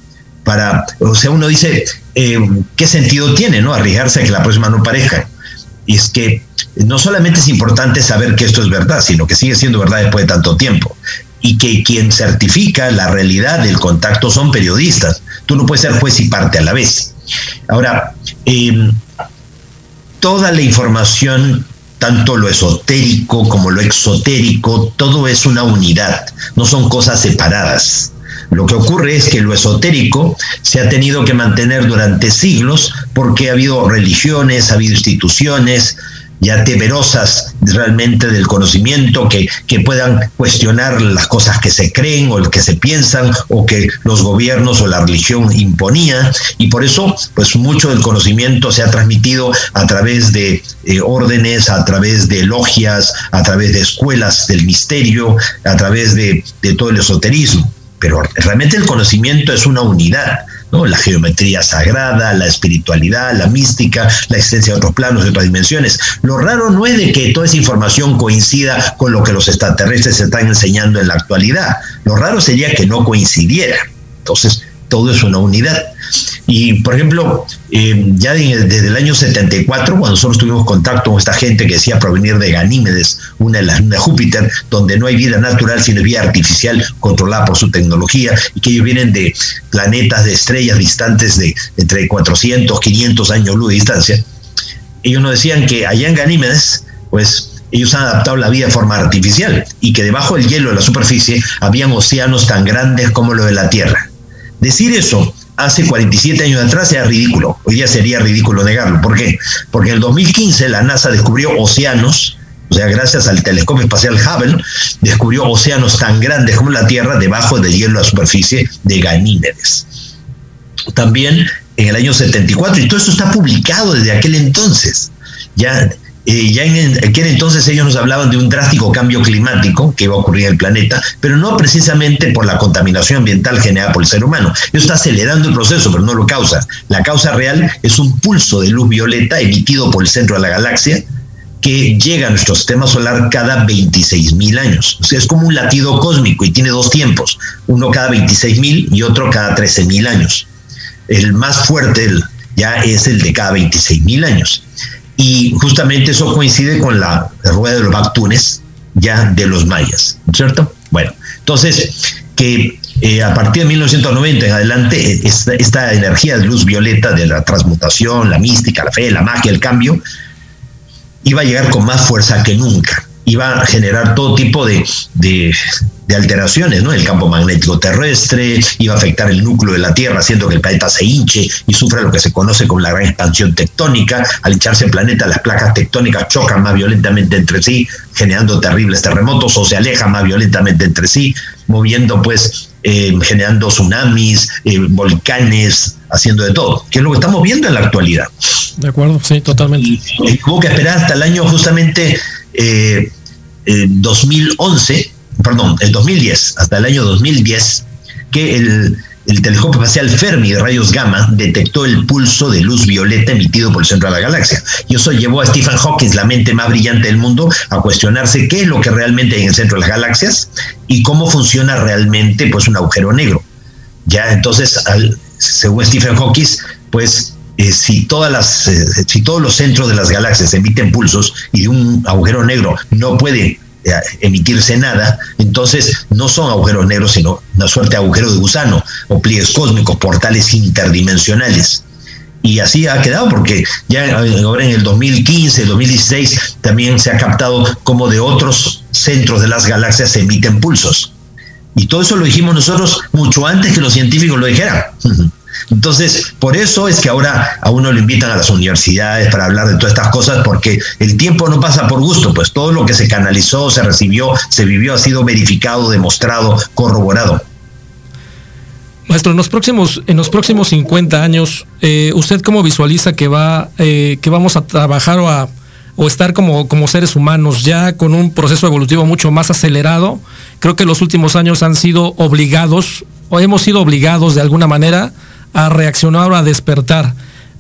para, o sea, uno dice, eh, ¿qué sentido tiene, no? Arriesgarse a que la próxima no parezca. Y es que no solamente es importante saber que esto es verdad, sino que sigue siendo verdad después de tanto tiempo. Y que quien certifica la realidad del contacto son periodistas. Tú no puedes ser juez y parte a la vez. Ahora, em, toda la información, tanto lo esotérico como lo exotérico, todo es una unidad, no son cosas separadas. Lo que ocurre es que lo esotérico se ha tenido que mantener durante siglos porque ha habido religiones, ha habido instituciones, ya temerosas realmente del conocimiento, que, que puedan cuestionar las cosas que se creen o el que se piensan o que los gobiernos o la religión imponía. Y por eso, pues mucho del conocimiento se ha transmitido a través de eh, órdenes, a través de logias, a través de escuelas del misterio, a través de, de todo el esoterismo. Pero realmente el conocimiento es una unidad la geometría sagrada, la espiritualidad, la mística, la existencia de otros planos, de otras dimensiones. Lo raro no es de que toda esa información coincida con lo que los extraterrestres están enseñando en la actualidad. Lo raro sería que no coincidiera. Entonces, todo es una unidad. Y, por ejemplo, eh, ya desde el año 74, cuando nosotros tuvimos contacto con esta gente que decía provenir de Ganímedes, una de las lunas de Júpiter, donde no hay vida natural, sino vida artificial controlada por su tecnología, y que ellos vienen de planetas, de estrellas distantes de entre 400, 500 años luz de distancia, ellos nos decían que allá en Ganímedes, pues ellos han adaptado la vida de forma artificial y que debajo del hielo de la superficie habían océanos tan grandes como lo de la Tierra. Decir eso hace 47 años atrás era ridículo. Hoy día sería ridículo negarlo. ¿Por qué? Porque en el 2015 la NASA descubrió océanos, o sea, gracias al telescopio espacial Hubble, descubrió océanos tan grandes como la Tierra debajo del hielo a la superficie de Ganímedes. También en el año 74, y todo esto está publicado desde aquel entonces. Ya eh, ya en aquel entonces ellos nos hablaban de un drástico cambio climático que iba a ocurrir en el planeta, pero no precisamente por la contaminación ambiental generada por el ser humano. Eso está acelerando el proceso, pero no lo causa. La causa real es un pulso de luz violeta emitido por el centro de la galaxia que llega a nuestro sistema solar cada 26 mil años. Es como un latido cósmico y tiene dos tiempos, uno cada 26 mil y otro cada 13 mil años. El más fuerte ya es el de cada 26 mil años. Y justamente eso coincide con la rueda de los Bactunes ya de los mayas, ¿cierto? Bueno, entonces, que eh, a partir de 1990 en adelante, esta, esta, energía de luz violeta de la transmutación, la mística, la fe, la magia, el cambio, iba a llegar con más fuerza que nunca iba a generar todo tipo de, de, alteraciones, ¿no? El campo magnético terrestre, iba a afectar el núcleo de la Tierra, haciendo que el planeta se hinche y sufra lo que se conoce como la gran expansión tectónica. Al hincharse el planeta, las placas tectónicas chocan más violentamente entre sí, generando terribles terremotos o se alejan más violentamente entre sí, moviendo pues eh, generando tsunamis, eh, volcanes, haciendo de todo, que es lo que estamos viendo en la actualidad. De acuerdo, sí, totalmente. Y, hubo que esperar hasta el año justamente eh, 2011, perdón, el 2010, hasta el año 2010, que el, el telescopio espacial Fermi de rayos gamma detectó el pulso de luz violeta emitido por el centro de la galaxia. Y eso llevó a Stephen Hawking, la mente más brillante del mundo, a cuestionarse qué es lo que realmente hay en el centro de las galaxias y cómo funciona realmente pues un agujero negro. Ya entonces, según Stephen Hawking, pues eh, si todas las eh, si todos los centros de las galaxias emiten pulsos y de un agujero negro no puede eh, emitirse nada, entonces no son agujeros negros, sino una suerte de agujero de gusano o pliegues cósmicos, portales interdimensionales. Y así ha quedado porque ya ahora en el 2015, 2016 también se ha captado como de otros centros de las galaxias se emiten pulsos. Y todo eso lo dijimos nosotros mucho antes que los científicos lo dijeran. Entonces, por eso es que ahora a uno lo invitan a las universidades para hablar de todas estas cosas, porque el tiempo no pasa por gusto, pues todo lo que se canalizó, se recibió, se vivió, ha sido verificado, demostrado, corroborado. Maestro, en los próximos, en los próximos 50 años, eh, ¿usted cómo visualiza que va, eh, que vamos a trabajar o a o estar como, como seres humanos ya con un proceso evolutivo mucho más acelerado? Creo que los últimos años han sido obligados, o hemos sido obligados de alguna manera a reaccionar o a despertar.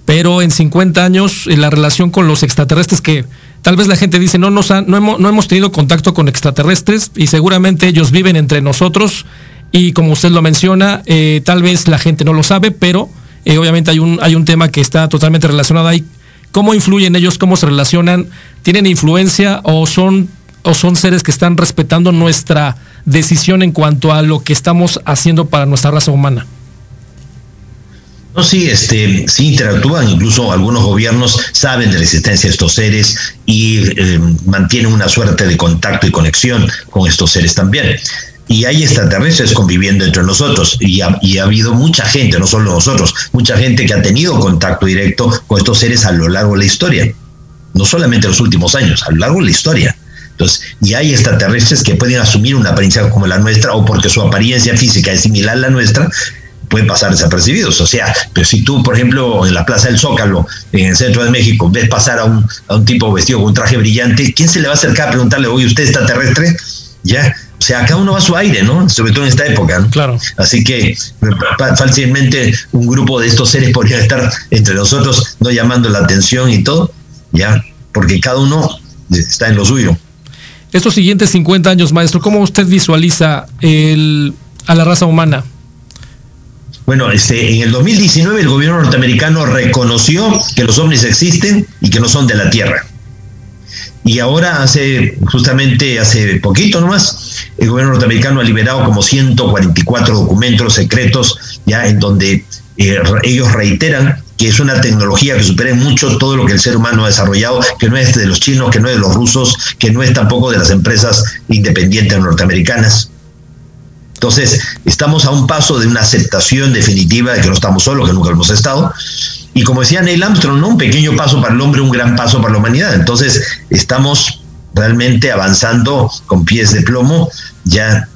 Pero en 50 años, en la relación con los extraterrestres, que tal vez la gente dice, no, nos no, hemos, no hemos tenido contacto con extraterrestres y seguramente ellos viven entre nosotros y como usted lo menciona, eh, tal vez la gente no lo sabe, pero eh, obviamente hay un, hay un tema que está totalmente relacionado ahí. ¿Cómo influyen ellos? ¿Cómo se relacionan? ¿Tienen influencia o son, o son seres que están respetando nuestra decisión en cuanto a lo que estamos haciendo para nuestra raza humana? No, sí, este, sí interactúan, incluso algunos gobiernos saben de la existencia de estos seres y eh, mantienen una suerte de contacto y conexión con estos seres también. Y hay extraterrestres conviviendo entre nosotros y ha, habido mucha gente, no solo nosotros, mucha gente que ha tenido contacto directo con estos seres a lo largo de la historia, no solamente en los últimos años, a lo largo de la historia. Entonces, y hay extraterrestres que pueden asumir una apariencia como la nuestra o porque su apariencia física es similar a la nuestra, pueden pasar desapercibidos. O sea, pero si tú, por ejemplo, en la Plaza del Zócalo, en el centro de México, ves pasar a un, a un tipo vestido con un traje brillante, ¿quién se le va a acercar a preguntarle, oye, ¿usted está terrestre? Ya, o sea, cada uno va a su aire, ¿no? Sobre todo en esta época. ¿no? Claro. Así que fácilmente un grupo de estos seres podría estar entre nosotros, no llamando la atención y todo, ya, porque cada uno está en lo suyo. Estos siguientes 50 años, maestro, ¿cómo usted visualiza el, a la raza humana? Bueno, este, en el 2019 el gobierno norteamericano reconoció que los ovnis existen y que no son de la Tierra. Y ahora, hace justamente hace poquito nomás, el gobierno norteamericano ha liberado como 144 documentos secretos, ya en donde eh, ellos reiteran que es una tecnología que supera mucho todo lo que el ser humano ha desarrollado, que no es de los chinos, que no es de los rusos, que no es tampoco de las empresas independientes norteamericanas. Entonces, estamos a un paso de una aceptación definitiva de que no estamos solos, que nunca hemos estado. Y como decía Neil Armstrong, ¿no? un pequeño paso para el hombre, un gran paso para la humanidad. Entonces, estamos realmente avanzando con pies de plomo, ya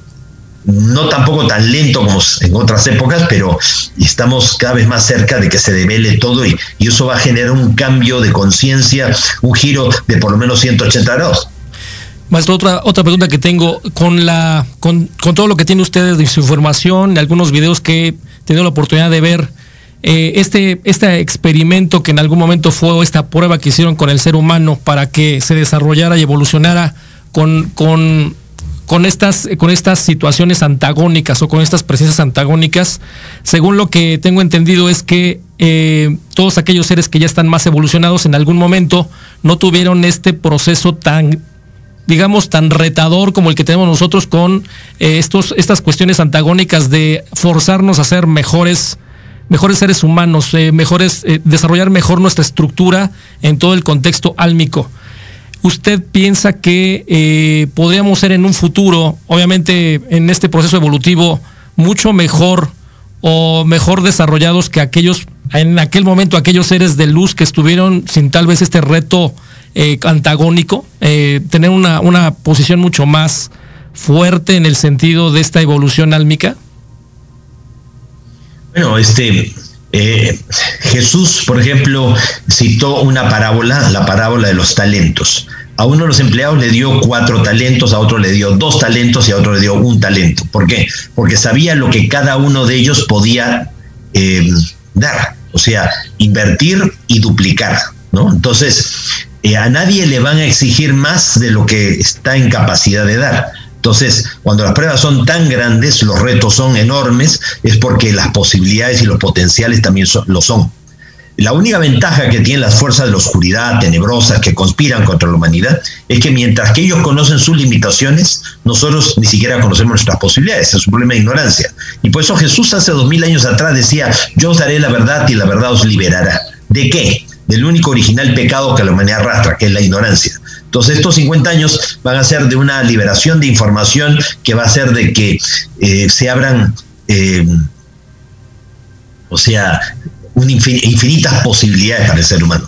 no tampoco tan lento como en otras épocas, pero estamos cada vez más cerca de que se devele todo y, y eso va a generar un cambio de conciencia, un giro de por lo menos 180 grados. Maestro, otra, otra pregunta que tengo, con la, con, todo lo que tiene usted de su información, algunos videos que he tenido la oportunidad de ver, eh, este, este experimento que en algún momento fue esta prueba que hicieron con el ser humano para que se desarrollara y evolucionara con, con, con, estas, con estas situaciones antagónicas o con estas presencias antagónicas, según lo que tengo entendido es que eh, todos aquellos seres que ya están más evolucionados en algún momento no tuvieron este proceso tan digamos, tan retador como el que tenemos nosotros con eh, estos, estas cuestiones antagónicas de forzarnos a ser mejores, mejores seres humanos, eh, mejores, eh, desarrollar mejor nuestra estructura en todo el contexto álmico. ¿Usted piensa que podríamos ser en un futuro, obviamente en este proceso evolutivo, mucho mejor o mejor desarrollados que aquellos, en aquel momento, aquellos seres de luz que estuvieron sin tal vez este reto eh, antagónico, eh, tener una, una posición mucho más fuerte en el sentido de esta evolución álmica? Bueno, este eh, Jesús, por ejemplo, citó una parábola, la parábola de los talentos, a uno de los empleados le dio cuatro talentos, a otro le dio dos talentos y a otro le dio un talento. ¿Por qué? Porque sabía lo que cada uno de ellos podía dar, o sea, invertir y duplicar, ¿no? Entonces, eh, a nadie le van a exigir más de lo que está en capacidad de dar. Entonces, cuando las pruebas son tan grandes, los retos son enormes, es porque las posibilidades y los potenciales también lo son. La única ventaja que tienen las fuerzas de la oscuridad tenebrosas que conspiran contra la humanidad es que mientras que ellos conocen sus limitaciones, nosotros ni siquiera conocemos nuestras posibilidades. Es un problema de ignorancia. Y por eso Jesús hace dos mil años atrás decía, yo os daré la verdad y la verdad os liberará. ¿De qué? Del único original pecado que la humanidad arrastra, que es la ignorancia. Entonces estos 50 años van a ser de una liberación de información que va a ser de que eh, se abran, eh, o sea, infinitas posibilidades para el ser humano.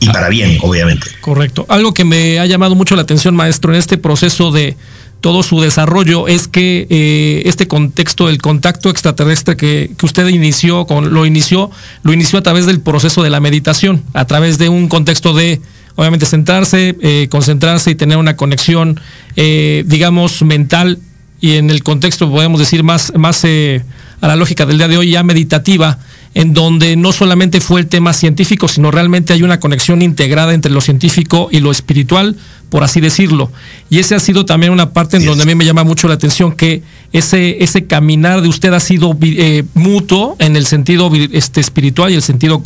Y para bien, obviamente. Correcto. Algo que me ha llamado mucho la atención, maestro, en este proceso de todo su desarrollo es que eh, este contexto del contacto extraterrestre que, usted inició, con, lo inició, lo inició a través del proceso de la meditación, a través de un contexto de, obviamente, sentarse, eh, concentrarse y tener una conexión, eh, digamos, mental y en el contexto, podemos decir, más, más a la lógica del día de hoy, ya meditativa, en donde no solamente fue el tema científico, sino realmente hay una conexión integrada entre lo científico y lo espiritual, por así decirlo. Y ese ha sido también una parte en donde a mí me llama mucho la atención que ese, ese caminar de usted ha sido eh, mutuo en el sentido este, espiritual y el sentido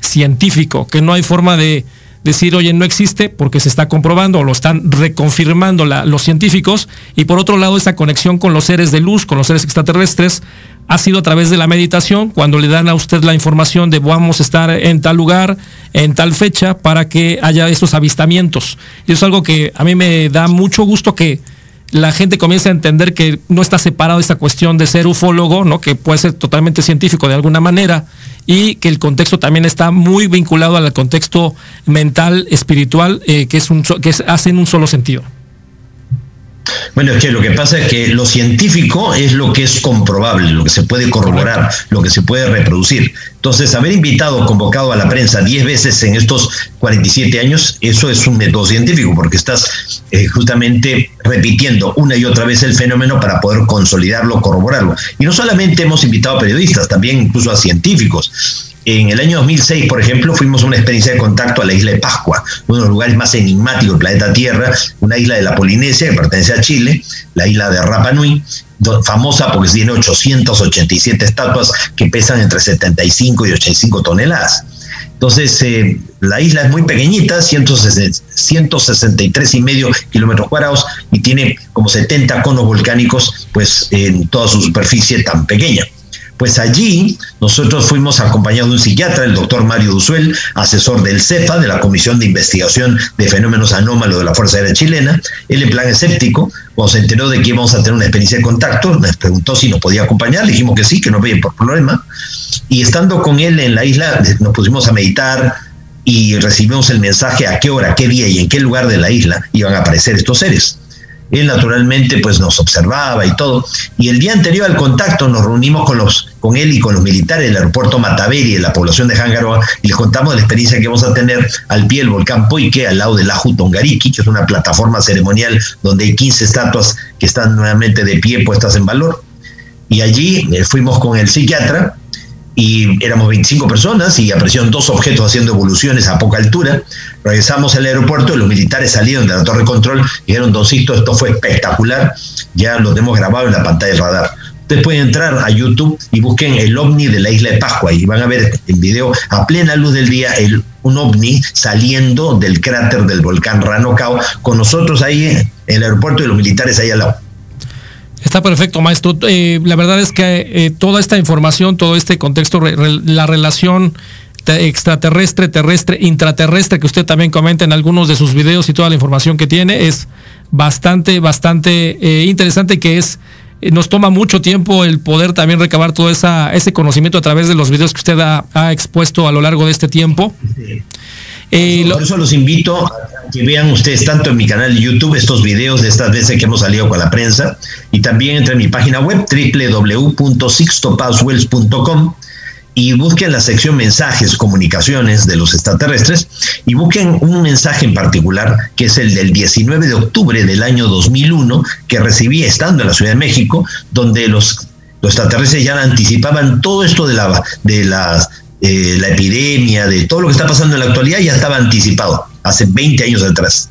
científico, que no hay forma de decir, oye, no existe porque se está comprobando o lo están reconfirmando los científicos. Y por otro lado, esa conexión con los seres de luz, con los seres extraterrestres, ha sido a través de la meditación, cuando le dan a usted la información de vamos a estar en tal lugar, en tal fecha, para que haya esos avistamientos. Y eso es algo que a mí me da mucho gusto que la gente comience a entender que no está separado esta cuestión de ser ufólogo, ¿no? que puede ser totalmente científico de alguna manera, y que el contexto también está muy vinculado al contexto mental, espiritual, eh, que, es un, que hace en un solo sentido. Bueno, es que lo que pasa es que lo científico es lo que es comprobable, lo que se puede corroborar, lo que se puede reproducir. Entonces, haber invitado, convocado a la prensa 10 veces en estos 47 años, eso es un método científico, porque estás eh, justamente repitiendo una y otra vez el fenómeno para poder consolidarlo, corroborarlo. Y no solamente hemos invitado a periodistas, también incluso a científicos. En el año 2006, por ejemplo, fuimos a una experiencia de contacto a la isla de Pascua, uno de los lugares más enigmáticos del planeta Tierra, una isla de la Polinesia que pertenece a Chile, la isla de Rapa Nui, famosa porque tiene 887 estatuas que pesan entre 75 y 85 toneladas. Entonces, eh, la isla es muy pequeñita, 163 y medio kilómetros cuadrados, y tiene como 70 conos volcánicos, pues en toda su superficie tan pequeña. Pues allí nosotros fuimos acompañados de un psiquiatra, el doctor Mario Duzuel, asesor del CEFA, de la Comisión de Investigación de Fenómenos Anómalos de la Fuerza Aérea Chilena. Él en plan escéptico, cuando se enteró de que íbamos a tener una experiencia de contacto, nos preguntó si nos podía acompañar, le dijimos que sí, que no había por problema. Y estando con él en la isla, nos pusimos a meditar y recibimos el mensaje a qué hora, qué día y en qué lugar de la isla iban a aparecer estos seres. Él naturalmente pues nos observaba y todo. Y el día anterior al contacto nos reunimos con, los, con él y con los militares del aeropuerto Mataveri, de la población de Hangaroa, y les contamos la experiencia que vamos a tener al pie del volcán Poike, al lado del Laju Tongariki, que es una plataforma ceremonial donde hay 15 estatuas que están nuevamente de pie puestas en valor. Y allí eh, fuimos con el psiquiatra y éramos 25 personas y aparecieron dos objetos haciendo evoluciones a poca altura. Regresamos al aeropuerto y los militares salieron de la torre de control y dijeron, Doncito, esto fue espectacular, ya lo hemos grabado en la pantalla del radar. Ustedes pueden entrar a YouTube y busquen el ovni de la isla de Pascua y van a ver en video a plena luz del día un ovni saliendo del cráter del volcán Ranocao con nosotros ahí en el aeropuerto y los militares ahí al lado. Está perfecto, maestro. Eh, la verdad es que eh, toda esta información, todo este contexto, la relación extraterrestre, terrestre, intraterrestre que usted también comenta en algunos de sus videos y toda la información que tiene es bastante, bastante eh, interesante que es nos toma mucho tiempo el poder también recabar todo esa, ese conocimiento a través de los videos que usted ha, expuesto a lo largo de este tiempo. Por eso los invito a que vean ustedes tanto en mi canal de YouTube estos videos de estas veces que hemos salido con la prensa y también entre mi página web www.sixtopaswells.com y busquen la sección mensajes, comunicaciones de los extraterrestres y busquen un mensaje en particular que es el del 19 de octubre del año 2001 que recibí estando en la Ciudad de México, donde los, los extraterrestres ya anticipaban todo esto de la, de la, eh, la epidemia, de todo lo que está pasando en la actualidad, ya estaba anticipado hace 20 años atrás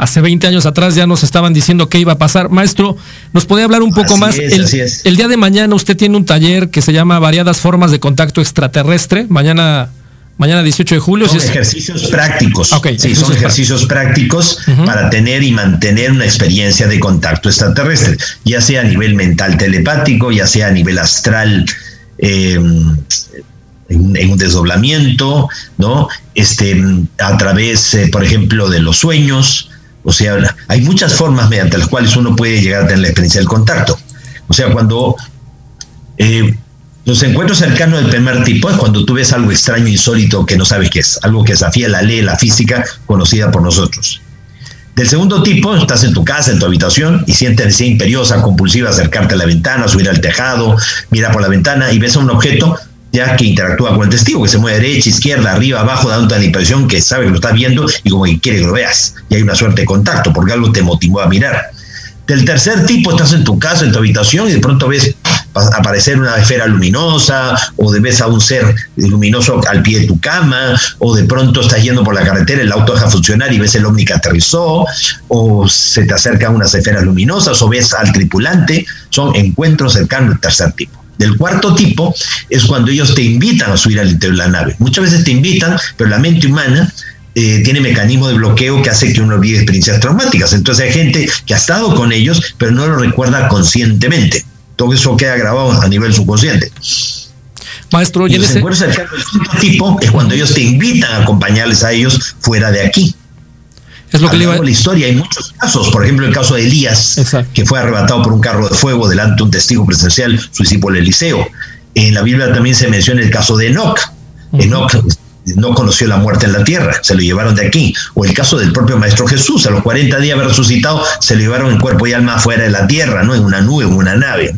hace 20 años atrás ya nos estaban diciendo qué iba a pasar. Maestro, ¿nos podría hablar un poco más? el, el, día de mañana usted tiene un taller que se llama Variadas Formas de Contacto Extraterrestre. Mañana, mañana 18 de julio. Son ejercicios prácticos. sí, son ejercicios prácticos para tener y mantener una experiencia de contacto extraterrestre, ya sea a nivel mental telepático, ya sea a nivel astral. Em, en, un desdoblamiento, ¿no? Este, a través, eh, por ejemplo, de los sueños, o sea, hay muchas formas mediante las cuales uno puede llegar a tener la experiencia del contacto. O sea, cuando eh, los encuentros cercanos del primer tipo es cuando tú ves algo extraño, insólito, que no sabes qué es, algo que desafía la ley, la física conocida por nosotros. Del segundo tipo, estás en tu casa, en tu habitación, y sientes necesidad imperiosa, compulsiva, acercarte a la ventana, subir al tejado, mirar por la ventana y ves a un objeto ya que interactúa con el testigo, que se mueve derecha, izquierda, arriba, abajo, dando la impresión que sabe que lo está viendo y como que quiere que lo veas. Y hay una suerte de contacto, porque algo te motivó a mirar. Del tercer tipo, estás en tu casa, en tu habitación, y de pronto ves aparecer una esfera luminosa, o de ves a un ser luminoso al pie de tu cama, o de pronto estás yendo por la carretera, el auto deja funcionar y ves el ovni que aterrizó, o se te acercan unas esferas luminosas, o ves al tripulante. Son encuentros cercanos del tercer tipo. Del cuarto tipo es cuando ellos te invitan a subir al interior de la nave. Muchas veces te invitan, pero la mente humana eh, tiene mecanismo de bloqueo que hace que uno olvide experiencias traumáticas. Entonces hay gente que ha estado con ellos, pero no lo recuerda conscientemente. Todo eso queda grabado a nivel subconsciente. Maestro, y el ese... tipo es cuando ellos te invitan a acompañarles a ellos fuera de aquí. Es lo que le iba... la historia hay muchos casos, por ejemplo el caso de Elías, que fue arrebatado por un carro de fuego delante de un testigo presencial, su discípulo Eliseo. En la Biblia también se menciona el caso de Enoch. Enoch no conoció la muerte en la tierra, se lo llevaron de aquí. O el caso del propio Maestro Jesús, a los 40 días resucitado, se lo llevaron en cuerpo y alma fuera de la tierra, ¿no? En una nube, en una nave.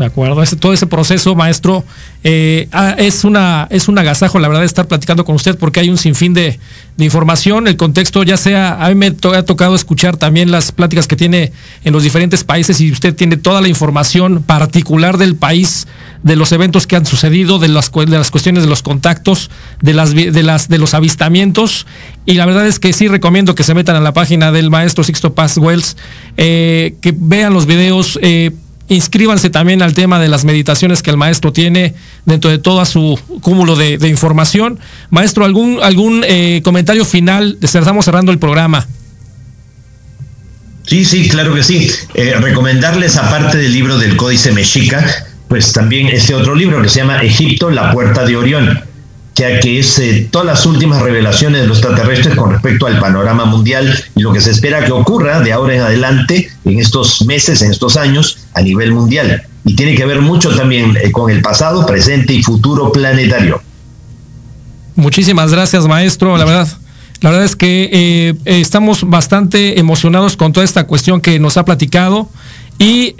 De acuerdo, todo ese proceso, maestro, eh, ah, es, una, es un agasajo, la verdad, estar platicando con usted porque hay un sinfín de, de información. El contexto, ya sea, a mí me ha tocado escuchar también las pláticas que tiene en los diferentes países y usted tiene toda la información particular del país, de los eventos que han sucedido, de las, de las cuestiones de los contactos, de, las, de, las, de los avistamientos. Y la verdad es que sí recomiendo que se metan a la página del maestro Sixto Paz Wells, eh, que vean los videos. Eh, inscríbanse también al tema de las meditaciones que el maestro tiene dentro de todo su cúmulo de, información. Maestro, ¿algún, algún eh, comentario final? Estamos cerrando el programa. Sí, sí, claro que sí. Eh, recomendarles, aparte del libro del Códice Mexica, pues también este otro libro que se llama Egipto, la puerta de Orión ya que es eh, todas las últimas revelaciones de los extraterrestres con respecto al panorama mundial y lo que se espera que ocurra de ahora en adelante, en estos meses, en estos años, a nivel mundial. Y tiene que ver mucho también eh, con el pasado, presente y futuro planetario. Muchísimas gracias, maestro. La verdad, la verdad es que eh, estamos bastante emocionados con toda esta cuestión que nos ha platicado. Y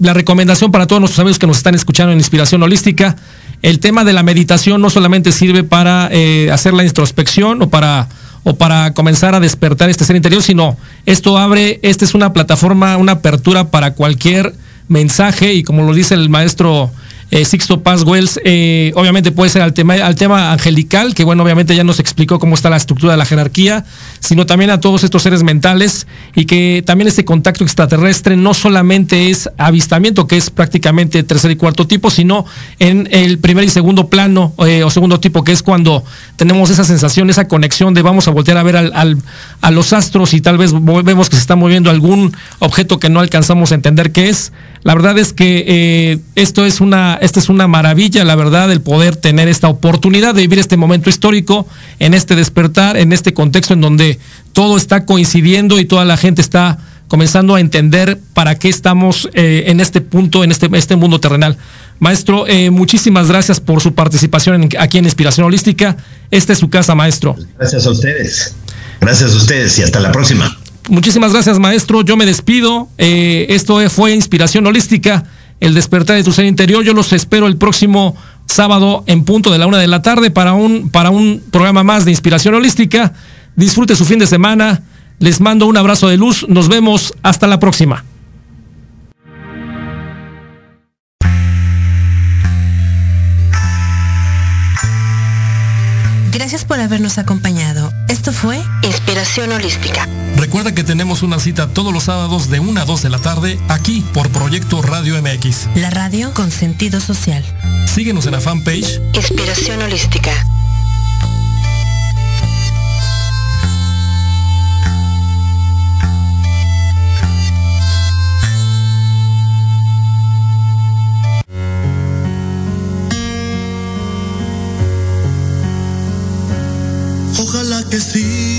la recomendación para todos nuestros amigos que nos están escuchando en Inspiración Holística, el tema de la meditación no solamente sirve para eh, hacer la introspección o para, o para comenzar a despertar este ser interior, sino esto abre, esta es una plataforma, una apertura para cualquier mensaje y como lo dice el maestro eh, Sixto Paz Wells, eh, obviamente puede ser al tema, al tema angelical, que bueno, obviamente ya nos explicó cómo está la estructura de la jerarquía, sino también a todos estos seres mentales y que también este contacto extraterrestre no solamente es avistamiento, que es prácticamente tercer y cuarto tipo, sino en el primer y segundo plano eh, o segundo tipo, que es cuando tenemos esa sensación, esa conexión de vamos a voltear a ver al, a los astros y tal vez vemos que se está moviendo algún objeto que no alcanzamos a entender qué es. La verdad es que esto es una esta es una maravilla, la verdad, el poder tener esta oportunidad de vivir este momento histórico, en este despertar, en este contexto en donde todo está coincidiendo y toda la gente está comenzando a entender para qué estamos eh, en este punto, en este, este mundo terrenal. Maestro, eh, muchísimas gracias por su participación aquí en Inspiración Holística. Esta es su casa, maestro. Gracias a ustedes. Gracias a ustedes y hasta la próxima. Muchísimas gracias, maestro. Yo me despido. Eh, esto fue Inspiración Holística el despertar de tu ser interior. Yo los espero el próximo sábado en punto de la una de la tarde para un, para un programa más de inspiración holística. Disfrute su fin de semana. Les mando un abrazo de luz. Nos vemos. Hasta la próxima. Gracias por habernos acompañado. Esto fue Inspiración Holística. Recuerda que tenemos una cita todos los sábados de 1 a 2 de la tarde aquí por Proyecto Radio MX. La radio con sentido social. Síguenos en la fanpage Inspiración Holística. Que sí,